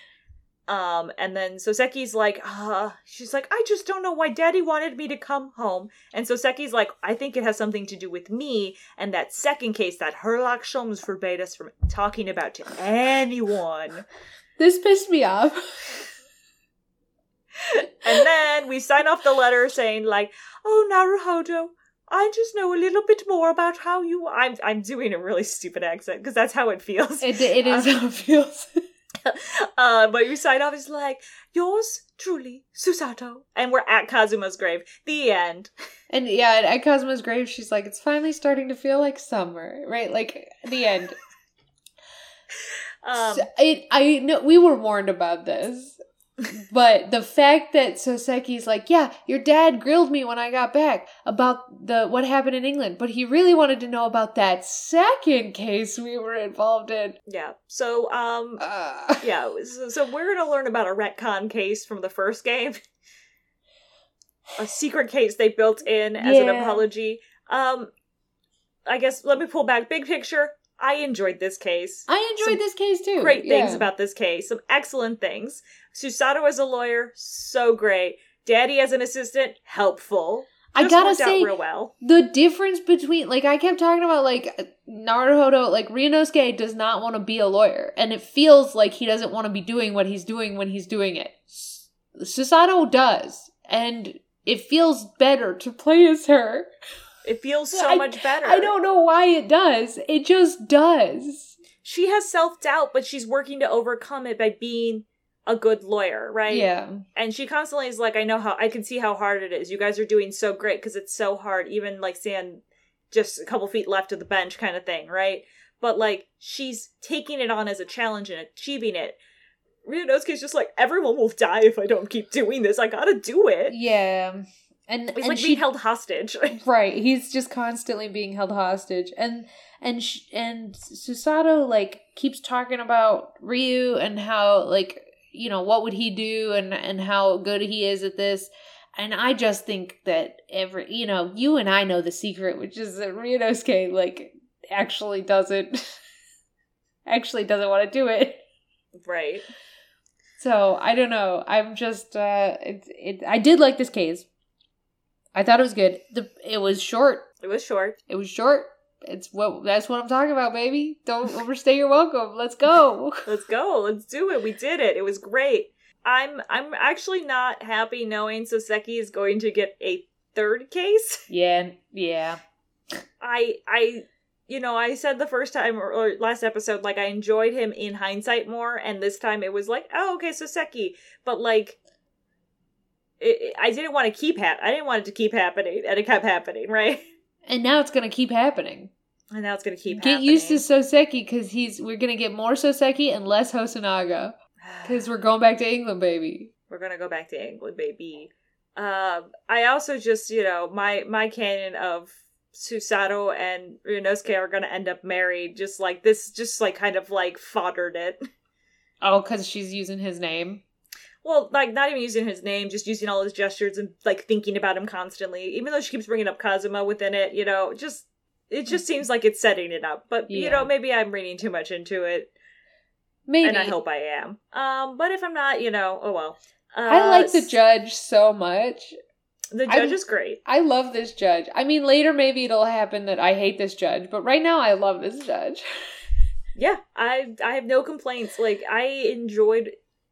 [SPEAKER 1] Um, and then Soseki's like, uh, she's like, I just don't know why daddy wanted me to come home. And Soseki's like, I think it has something to do with me and that second case that Herlock Sholmes forbade us from talking about to anyone.
[SPEAKER 2] This pissed me off. [laughs]
[SPEAKER 1] And then we sign off the letter saying like, "Oh Naruhodo, I just know a little bit more about how you." I'm I'm doing a really stupid accent because that's how it feels.
[SPEAKER 2] It, it is how it feels. [laughs]
[SPEAKER 1] Uh, but we sign off is like, "Yours truly, Susato," and we're at Kazuma's grave. The end. [laughs]
[SPEAKER 2] And yeah, at- at Kazuma's grave, she's like, it's finally starting to feel like summer, right? Like the end. [laughs]
[SPEAKER 1] Um,
[SPEAKER 2] So it, I know we were warned about this, but the fact that Soseki's like, yeah, your dad grilled me when I got back about the what happened in England, but he really wanted to know about that second case we were involved in.
[SPEAKER 1] yeah. So um,
[SPEAKER 2] Uh,
[SPEAKER 1] yeah. So, so we're gonna learn about a retcon case from the first game. a secret case they built in as an apology. Um, I guess let me pull back. Big picture. I enjoyed this case.
[SPEAKER 2] I enjoyed
[SPEAKER 1] Some
[SPEAKER 2] this case too.
[SPEAKER 1] Great things
[SPEAKER 2] Yeah.
[SPEAKER 1] about this case. Some excellent things. Susato as a lawyer, so great. Daddy as an assistant, helpful.
[SPEAKER 2] I gotta say,
[SPEAKER 1] real well.
[SPEAKER 2] the difference between like I kept talking about like Naruhodo, like Ryunosuke does not want to be a lawyer, and it feels like he doesn't want to be doing what he's doing when he's doing it. Susato does, and it feels better to play as her.
[SPEAKER 1] It feels so
[SPEAKER 2] I-
[SPEAKER 1] much better.
[SPEAKER 2] I don't know why it does. It just does.
[SPEAKER 1] She has self doubt, but she's working to overcome it by being a good lawyer, right?
[SPEAKER 2] Yeah.
[SPEAKER 1] And she constantly is like, I know how, I can see how hard it is. You guys are doing so great because it's so hard, even like saying just a couple feet left of the bench kind of thing, right? But like, she's taking it on as a challenge and achieving it. Ryunosuke's just like, everyone will die if I don't keep doing this. I gotta do it.
[SPEAKER 2] Yeah. And
[SPEAKER 1] He's
[SPEAKER 2] and
[SPEAKER 1] like
[SPEAKER 2] she
[SPEAKER 1] being held hostage. [laughs]
[SPEAKER 2] Right, he's just constantly being held hostage, and and sh- and Susato like keeps talking about Ryu and how like you know what would he do and and how good he is at this, and I just think that every you know you and I know the secret, which is that Ryunosuke like actually doesn't [laughs] actually doesn't want to do it.
[SPEAKER 1] right.
[SPEAKER 2] So I don't know. I'm just uh, it, it. I did like this case. I thought it was good. The it was short.
[SPEAKER 1] It was short.
[SPEAKER 2] It was short. It's what that's what I'm talking about, baby. Don't [laughs] overstay your welcome. Let's go. [laughs]
[SPEAKER 1] Let's go. Let's do it. We did it. It was great. I'm I'm actually not happy knowing Soseki is going to get a third case. [laughs]
[SPEAKER 2] Yeah, yeah.
[SPEAKER 1] I I you know, I said the first time or, last episode like I enjoyed him in hindsight more and this time it was like, "Oh, okay, Soseki." But like it, I didn't want to keep hap- I didn't want it to keep happening, and it kept happening, right?
[SPEAKER 2] And now it's gonna keep happening.
[SPEAKER 1] And now it's gonna keep
[SPEAKER 2] Get
[SPEAKER 1] happening.
[SPEAKER 2] used to Soseki because he's we're gonna get more Soseki and less Hosonaga [sighs] because we're going back to England, baby.
[SPEAKER 1] we're gonna go back to England, baby. Um, I also just, you know, my my canon of Susato and Ryunosuke are gonna end up married. Just like this, just like kind of like foddered it.
[SPEAKER 2] Oh, because she's using his name.
[SPEAKER 1] Well, like not even using his name, just using all his gestures and like thinking about him constantly. Even though she keeps bringing up Kazuma within it, you know, just it just seems like it's setting it up. But you know, maybe I'm reading too much into it,
[SPEAKER 2] Maybe.
[SPEAKER 1] and I hope I am. Um, but if I'm not, you know, oh well. Uh,
[SPEAKER 2] I like the judge so much.
[SPEAKER 1] The
[SPEAKER 2] I'm-
[SPEAKER 1] judge is great.
[SPEAKER 2] I love this judge. I mean, later maybe it'll happen that I hate this judge, but right now I love this judge. [laughs]
[SPEAKER 1] Yeah, I I have no complaints. Like I enjoyed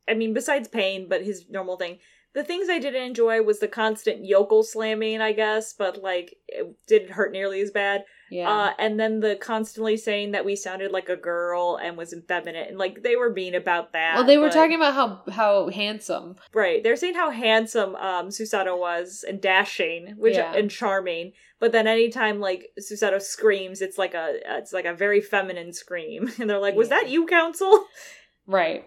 [SPEAKER 1] I mean besides pain, but his normal thing. The things I didn't enjoy was the constant yokel slamming, I guess, but like it didn't hurt nearly as bad.
[SPEAKER 2] Yeah.
[SPEAKER 1] Uh, and then the constantly saying that we sounded like a girl and was effeminate, and like they were mean about that.
[SPEAKER 2] well, they were
[SPEAKER 1] but-
[SPEAKER 2] talking about how how handsome.
[SPEAKER 1] right. They're saying how handsome um Susato was and dashing, which
[SPEAKER 2] Yeah.
[SPEAKER 1] and charming. But then anytime like Susato screams, it's like a it's like a very feminine scream, [laughs] and they're like, "Was
[SPEAKER 2] Yeah.
[SPEAKER 1] that you, Counsel?" [laughs]
[SPEAKER 2] Right.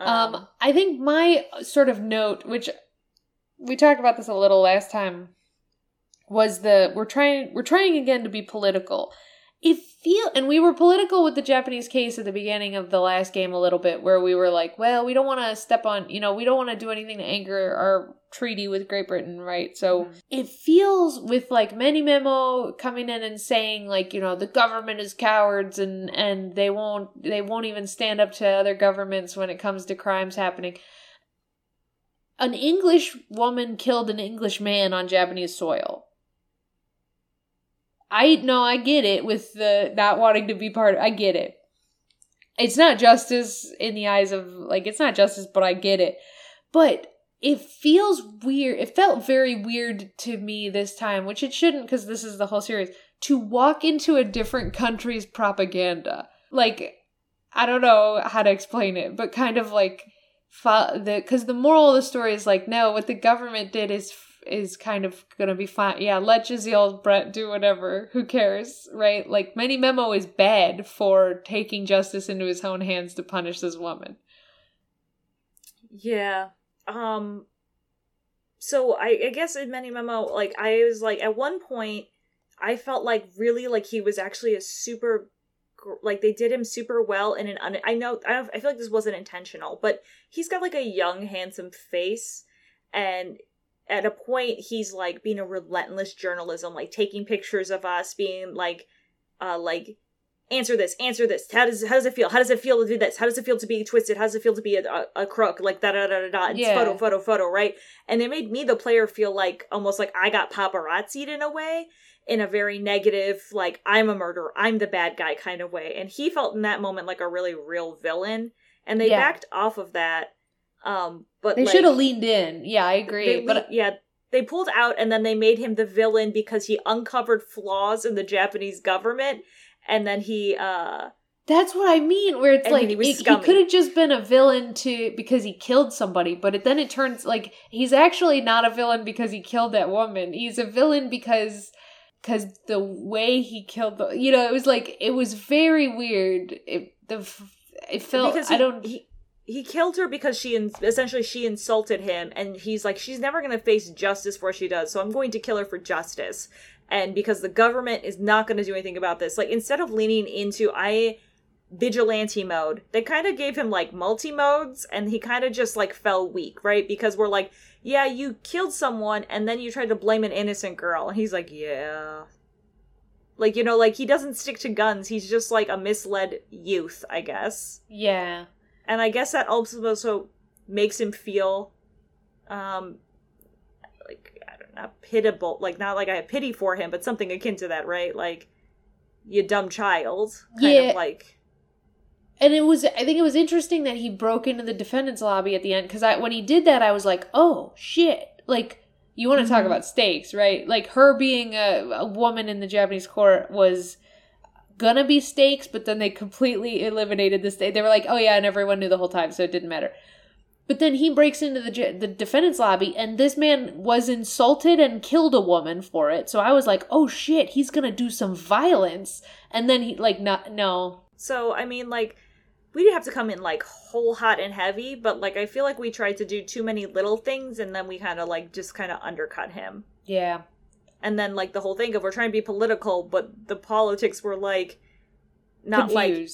[SPEAKER 2] Um, I think my sort of note, which we talked about this a little last time, was the we're trying we're trying again to be political. It feel and we were political with the Japanese case at the beginning of the last game a little bit, where we were like, well, we don't want to step on, you know, we don't want to do anything to anger our treaty with Great Britain, right? So
[SPEAKER 1] Mhm.
[SPEAKER 2] it feels with like many memo coming in and saying like you know the government is cowards and and they won't they won't even stand up to other governments when it comes to crimes happening an english woman killed an english man on japanese soil i no i get it with the not wanting to be part of i get it it's not justice in the eyes of like it's not justice but i get it but it feels weird. It felt very weird to me this time, which it shouldn't because this is the whole series, to walk into a different country's propaganda. Like, I don't know how to explain it, but kind of like, fo- the because the moral of the story is like, no, what the government did is is kind of gonna be fine. Yeah, let Jezaille Brett do whatever. Who cares, right? Like, Many Memo is bad for taking justice into his own hands to punish this woman.
[SPEAKER 1] Yeah. Um so I, I guess in many memo like I was like at one point I felt like really like he was actually a super like they did him super well in an un- I know I, I feel like this wasn't intentional but he's got like a young handsome face and at a point he's like being a relentless journalism like taking pictures of us being like uh like answer this, answer this. How does how does it feel? How does it feel to do this? How does it feel to be twisted? How does it feel to be a, a, a crook? Like da da da da da. It's
[SPEAKER 2] Yeah.
[SPEAKER 1] photo, photo, photo, right? And it made me, the player, feel like almost like I got paparazzied in a way, in a very negative, like I'm a murderer, I'm the bad guy kind of way. And he felt in that moment like a really real villain. And they
[SPEAKER 2] Yeah.
[SPEAKER 1] backed off of that. Um, but
[SPEAKER 2] They
[SPEAKER 1] like,
[SPEAKER 2] should have leaned in. Yeah, I agree. but
[SPEAKER 1] le- yeah, they pulled out and then they made him the villain because he uncovered flaws in the Japanese government, and then he uh
[SPEAKER 2] That's what I mean. Where it's like
[SPEAKER 1] he
[SPEAKER 2] he could have just been a villain to because he killed somebody, but it, then it turns like he's actually not a villain because he killed that woman. He's a villain because because the way he killed the you know it was like it was very weird. It the it felt
[SPEAKER 1] because
[SPEAKER 2] I don't
[SPEAKER 1] he he killed her because she in, essentially she insulted him and he's like she's never going to face justice for what she does so i'm going to kill her for justice. And because the government is not going to do anything about this like instead of leaning into i vigilante mode they kind of gave him like multi modes and he kind of just like fell weak right? Because we're like yeah you killed someone and then you tried to blame an innocent girl. And he's like yeah. Like you know like he doesn't stick to guns. He's just like a misled youth i guess.
[SPEAKER 2] Yeah
[SPEAKER 1] and I guess that also makes him feel, um, like I don't know, pitiable. Like not like I have pity for him, but something akin to that, right? Like you dumb child, kind
[SPEAKER 2] Yeah.
[SPEAKER 1] of like
[SPEAKER 2] and it was I think it was interesting that he broke into the defendant's lobby at the end because I when he did that I was like oh shit like you want to talk
[SPEAKER 1] Mhm.
[SPEAKER 2] about stakes right like her being a, a woman in the Japanese court was gonna be stakes but then they completely eliminated the stake they were like oh yeah and everyone knew the whole time so it didn't matter. But then he breaks into the the defendant's lobby and this man was insulted and killed a woman for it. So I was like oh shit he's gonna do some violence. And then he like not no.
[SPEAKER 1] So. I mean, like we didn't have to come in like whole hot and heavy, but like I feel like we tried to do too many little things, and then we kind of like just kind of undercut him.
[SPEAKER 2] yeah
[SPEAKER 1] And then like the whole thing of we're trying to be political, but the politics were like not like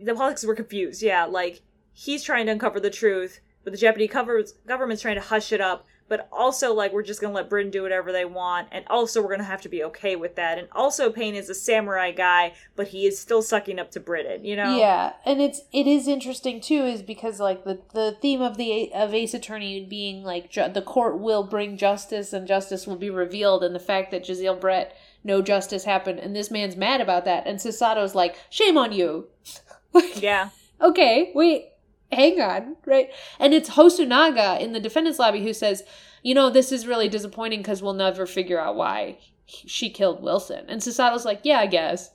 [SPEAKER 1] the politics were confused. Yeah, like he's trying to uncover the truth, but the Japanese covers, government's trying to hush it up. But also, like, we're just gonna let Britain do whatever they want, and also we're gonna have to be okay with that. And also, Payne is a samurai guy, but he is still sucking up to Britain. You know?
[SPEAKER 2] Yeah, and it's it is interesting too, is because like the the theme of the of Ace Attorney being like ju- the court will bring justice and justice will be revealed, and the fact that Jezaille Brett no justice happened, and this man's mad about that, and Susato's like, shame on you. [laughs]
[SPEAKER 1] Yeah.
[SPEAKER 2] okay, wait, hang on, right? And it's Hosonaga in the defendant's lobby who says, you know, this is really disappointing because we'll never figure out why she killed Wilson. And Susato's like, yeah, I guess.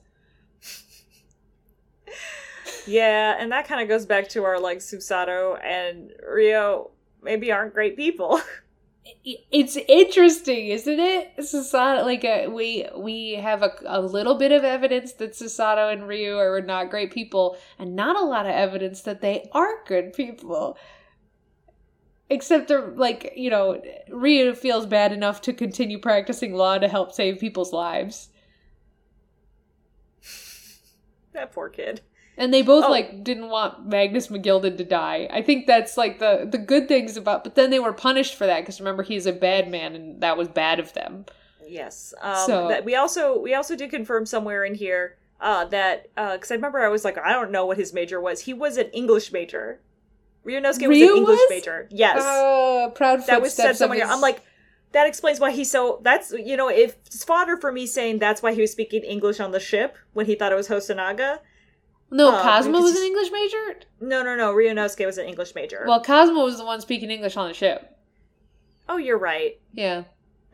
[SPEAKER 1] Yeah, and that kind of goes back to our like Susato and Ryu maybe aren't great people. [laughs]
[SPEAKER 2] it's interesting, isn't it? Susato, like a, we we have a, a little bit of evidence that Susato and Ryu are not great people, and not a lot of evidence that they are good people. Except they're like you know, Ryu feels bad enough to continue practicing law to help save people's lives. [laughs]
[SPEAKER 1] that poor kid.
[SPEAKER 2] And they both
[SPEAKER 1] Oh.
[SPEAKER 2] like didn't want Magnus McGilded to die. I think that's like the the good things about. But then they were punished for that because remember he's a bad man, and that was bad of them.
[SPEAKER 1] Yes. Um,
[SPEAKER 2] So-
[SPEAKER 1] that we also we also did confirm somewhere in here uh, that because I remember I was like I don't know what his major was. He was an English major. Ryunosuke was
[SPEAKER 2] Ryu
[SPEAKER 1] an English
[SPEAKER 2] was?
[SPEAKER 1] major. Yes,
[SPEAKER 2] Uh, proud
[SPEAKER 1] that was said somewhere.
[SPEAKER 2] his-
[SPEAKER 1] I'm like. That explains why he's so. That's you know, if it's fodder for me saying that's why he was speaking English on the ship when he thought it was Hosonaga.
[SPEAKER 2] No,
[SPEAKER 1] uh, Kazuma
[SPEAKER 2] was an English major.
[SPEAKER 1] No, no, no. Ryunosuke was an English major.
[SPEAKER 2] Well, Kazuma was the one speaking English on the ship.
[SPEAKER 1] oh, you're right.
[SPEAKER 2] Yeah.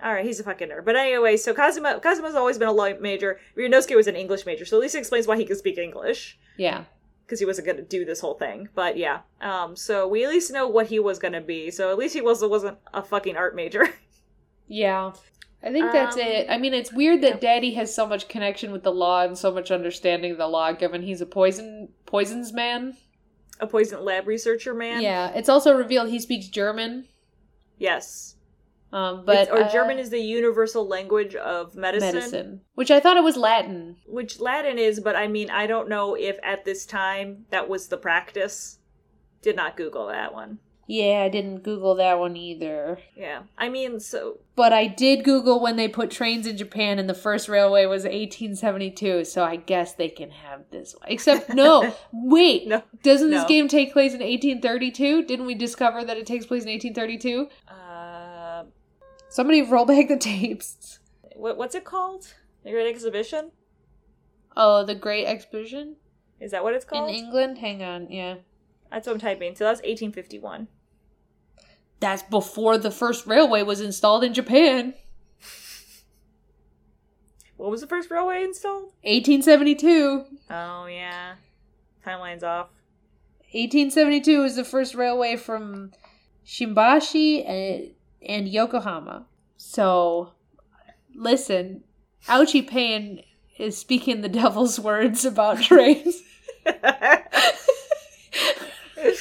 [SPEAKER 1] All right, he's a fucking nerd. But anyway, so Kazuma Kazuma's always been a law major. Ryunosuke was an English major, so at least it explains why he could speak English
[SPEAKER 2] Yeah.
[SPEAKER 1] because he wasn't going to do this whole thing. But yeah, um, so we at least know what he was going to be. So at least he was wasn't a fucking art major. [laughs]
[SPEAKER 2] Yeah. I think that's
[SPEAKER 1] Um,
[SPEAKER 2] it. I mean, it's weird that Daddy has so much connection with the law and so much understanding of the law, given he's a poison poisons man.
[SPEAKER 1] a poison lab researcher man.
[SPEAKER 2] Yeah. It's also revealed he speaks German.
[SPEAKER 1] Yes.
[SPEAKER 2] Um, but
[SPEAKER 1] It's- or
[SPEAKER 2] uh,
[SPEAKER 1] German is the universal language of medicine,
[SPEAKER 2] medicine, which I thought it was Latin.
[SPEAKER 1] which Latin is. But I mean, I don't know if at this time that was the practice. Did not Google that one.
[SPEAKER 2] Yeah, I didn't Google that one either.
[SPEAKER 1] Yeah, I mean, so
[SPEAKER 2] But I did Google when they put trains in Japan, and the first railway was 1872. So I guess they can have this one. Except [laughs] no, wait.
[SPEAKER 1] no.
[SPEAKER 2] Doesn't this
[SPEAKER 1] No.
[SPEAKER 2] game take place in 1832? Didn't we discover that it takes place in 1832?
[SPEAKER 1] Uh,
[SPEAKER 2] Somebody roll back the tapes.
[SPEAKER 1] what, what's it called? The Great Exhibition?
[SPEAKER 2] Oh, the Great Exposition
[SPEAKER 1] Is that what it's called?
[SPEAKER 2] in England. Hang on, yeah,
[SPEAKER 1] That's what I'm typing. So that's 1851.
[SPEAKER 2] that's before the first railway was installed in Japan.
[SPEAKER 1] What was the first railway installed?
[SPEAKER 2] 1872.
[SPEAKER 1] Oh yeah, timeline's off.
[SPEAKER 2] 1872 was the first railway from Shimbashi and, and Yokohama. So, listen, Auchi Payne is speaking the [laughs] devil's words about trains. [laughs] [laughs]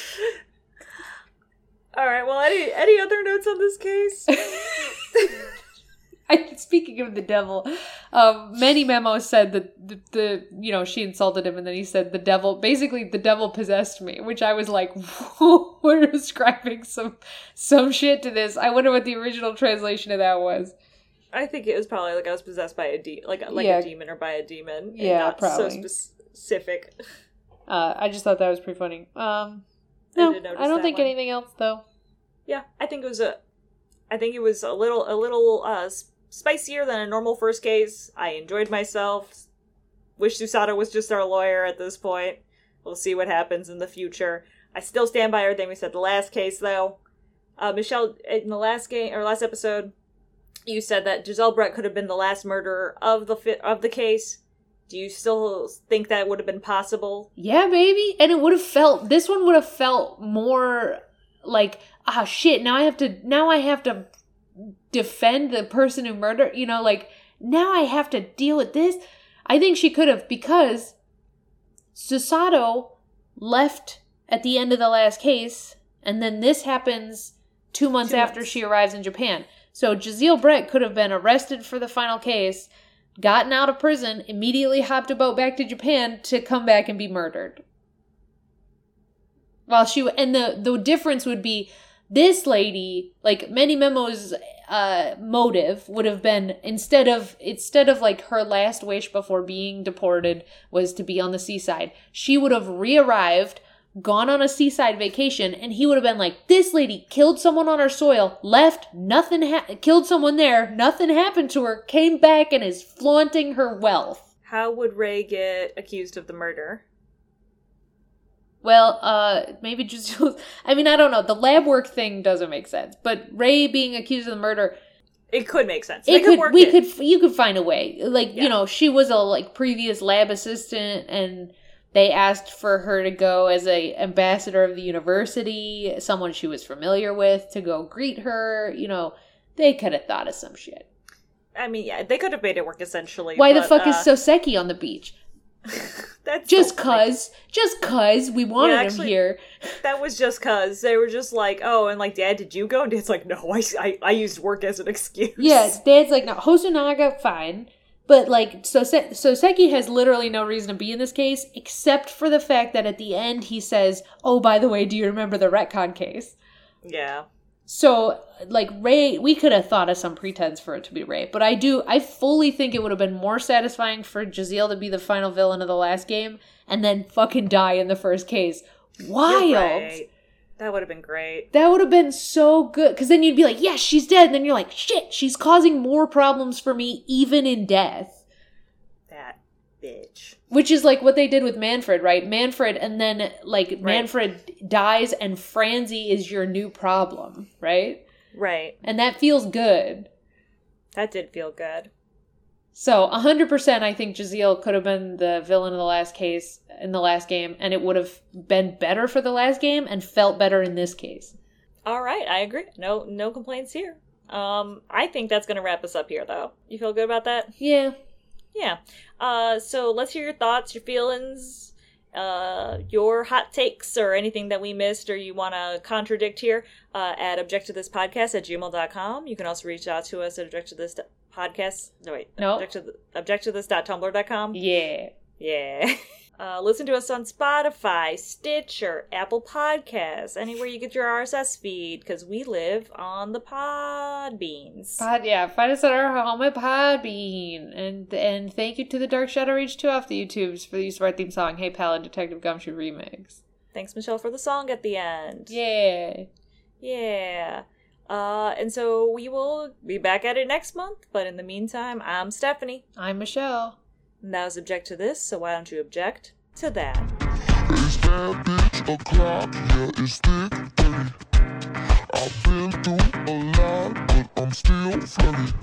[SPEAKER 1] All right. Well, any any other notes on this case? [laughs]
[SPEAKER 2] I, speaking of the devil, um, many memos said that the, the you know she insulted him, and then he said the devil. Basically, the devil possessed me, which I was like, [laughs] we're describing some some shit to this. I wonder what the original translation of that was.
[SPEAKER 1] I think it was probably like I was possessed by a de- like like
[SPEAKER 2] Yeah.
[SPEAKER 1] a demon or by a demon. and
[SPEAKER 2] Yeah, probably.
[SPEAKER 1] So specific.
[SPEAKER 2] Uh, I just thought that was pretty funny. Um, no,
[SPEAKER 1] notice
[SPEAKER 2] I don't think
[SPEAKER 1] one.
[SPEAKER 2] anything else though.
[SPEAKER 1] Yeah, I think it was a. I think it was a little a little uh spicier than a normal first case. I enjoyed myself. Wish Susato was just our lawyer at this point. We'll see what happens in the future. I still stand by everything we said the last case though. Uh, Michelle, in the last game or last episode, you said that Jezaille Brett could have been the last murderer of the fi- of the case. Do you still think that would have been possible?
[SPEAKER 2] Yeah, baby, and it would have felt. This one would have felt more like ah shit. Now I have to. Now I have to defend the person who murdered. You know, like now I have to deal with this. I think she could have because Susato left at the end of the last case, and then this happens two months
[SPEAKER 1] Two
[SPEAKER 2] after
[SPEAKER 1] months.
[SPEAKER 2] she arrives in Japan. So Jezaille Brett could have been arrested for the final case, gotten out of prison, immediately hopped a boat back to Japan to come back and be murdered. While she and the the difference would be this lady, like many memos uh motive would have been instead of instead of like her last wish before being deported was to be on the seaside, she would have re-arrived gone on a seaside vacation and he would have been like this lady killed someone on our soil left nothing ha- killed someone there nothing happened to her came back and is flaunting her wealth
[SPEAKER 1] How would Ray get accused of the murder?
[SPEAKER 2] Well, uh, maybe just. [laughs] I mean, I don't know. The lab work thing doesn't make sense, but Ray being accused of the murder,
[SPEAKER 1] It could make sense.
[SPEAKER 2] It could.
[SPEAKER 1] work
[SPEAKER 2] We
[SPEAKER 1] it.
[SPEAKER 2] could. You could find a way. Like
[SPEAKER 1] Yeah.
[SPEAKER 2] you know, she was a like previous lab assistant, and they asked for her to go as a ambassador of the university, someone she was familiar with, to go greet her. You know, they could have thought of some shit.
[SPEAKER 1] I mean, yeah, they could have made it work essentially.
[SPEAKER 2] Why the
[SPEAKER 1] but,
[SPEAKER 2] fuck is
[SPEAKER 1] uh,
[SPEAKER 2] Soseki on the beach? [laughs]
[SPEAKER 1] that's
[SPEAKER 2] Just
[SPEAKER 1] so
[SPEAKER 2] cause, just cause we wanted him
[SPEAKER 1] actually-
[SPEAKER 2] here.
[SPEAKER 1] That was just cause they were just like, oh, and like, Dad, did you go? And Dad's like, no, I, I, I used work as an excuse.
[SPEAKER 2] Yeah, Dad's like, no, Hosonaga, fine. But, like, so Soseki has literally no reason to be in this case, except for the fact that at the end he says, oh, by the way, do you remember the retcon case?
[SPEAKER 1] Yeah.
[SPEAKER 2] So, like, Ray, we could have thought of some pretense for it to be Ray. But I do, I fully think it would have been more satisfying for Jezaille to be the final villain of the last game and then fucking die in the first case. Wild.
[SPEAKER 1] Right. That would have been great.
[SPEAKER 2] That would have been so good. Because then you'd be like, yes, she's dead. And then you're like, shit, she's causing more problems for me even in death.
[SPEAKER 1] That bitch.
[SPEAKER 2] Which is like what they did with Manfred, right? Manfred, and then like
[SPEAKER 1] Right.
[SPEAKER 2] Manfred dies and Franzi is your new problem, right?
[SPEAKER 1] Right.
[SPEAKER 2] And that feels good.
[SPEAKER 1] That did feel good.
[SPEAKER 2] So 100% I think Jezaille could have been the villain of the last case in the last game and it would have been better for the last game and felt better in this case.
[SPEAKER 1] All right, I agree. No, no complaints here. Um, I think that's gonna wrap us up here, though. You feel good about that?
[SPEAKER 2] Yeah.
[SPEAKER 1] Yeah. Uh, so let's hear your thoughts, your feelings, uh, your hot takes, or anything that we missed or you want to contradict here uh, at objecttothispodcast at gmail.com. You can also reach out to us at objecttothispodcast. No, wait.
[SPEAKER 2] No.
[SPEAKER 1] Object to the, objecttotthis.tumblr.com.
[SPEAKER 2] Yeah.
[SPEAKER 1] Yeah. [laughs] Uh, listen to us on Spotify, Stitcher, Apple Podcasts, anywhere you get your RSS feed, because we live on the Podbeans.
[SPEAKER 2] Pod, yeah, find us at our home at Podbean. And and thank you to the Dark Shadow Reach 2 off the YouTubes for the use of our theme song, Hey Pal and Detective Gumshoe Remix.
[SPEAKER 1] Thanks, Michelle, for the song at the end.
[SPEAKER 2] Yeah.
[SPEAKER 1] Yeah. Uh, and so we will be back at it next month, but in the meantime, I'm Stephanie.
[SPEAKER 2] I'm Michelle.
[SPEAKER 1] And that was Object to This, so why don't you object to that?
[SPEAKER 3] Is that bitch a clock? Yeah, it's thick, dirty. I've been through a lot, but I'm still flirty.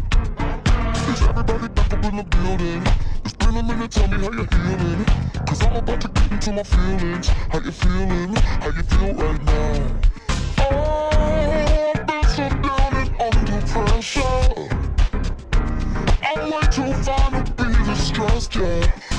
[SPEAKER 3] Is everybody back up in the building? It's been a minute, tell me how you're healing. Cause I'm about to get into my feelings. How you feeling? How you feel right now? Way too fine to be distressed, yeah.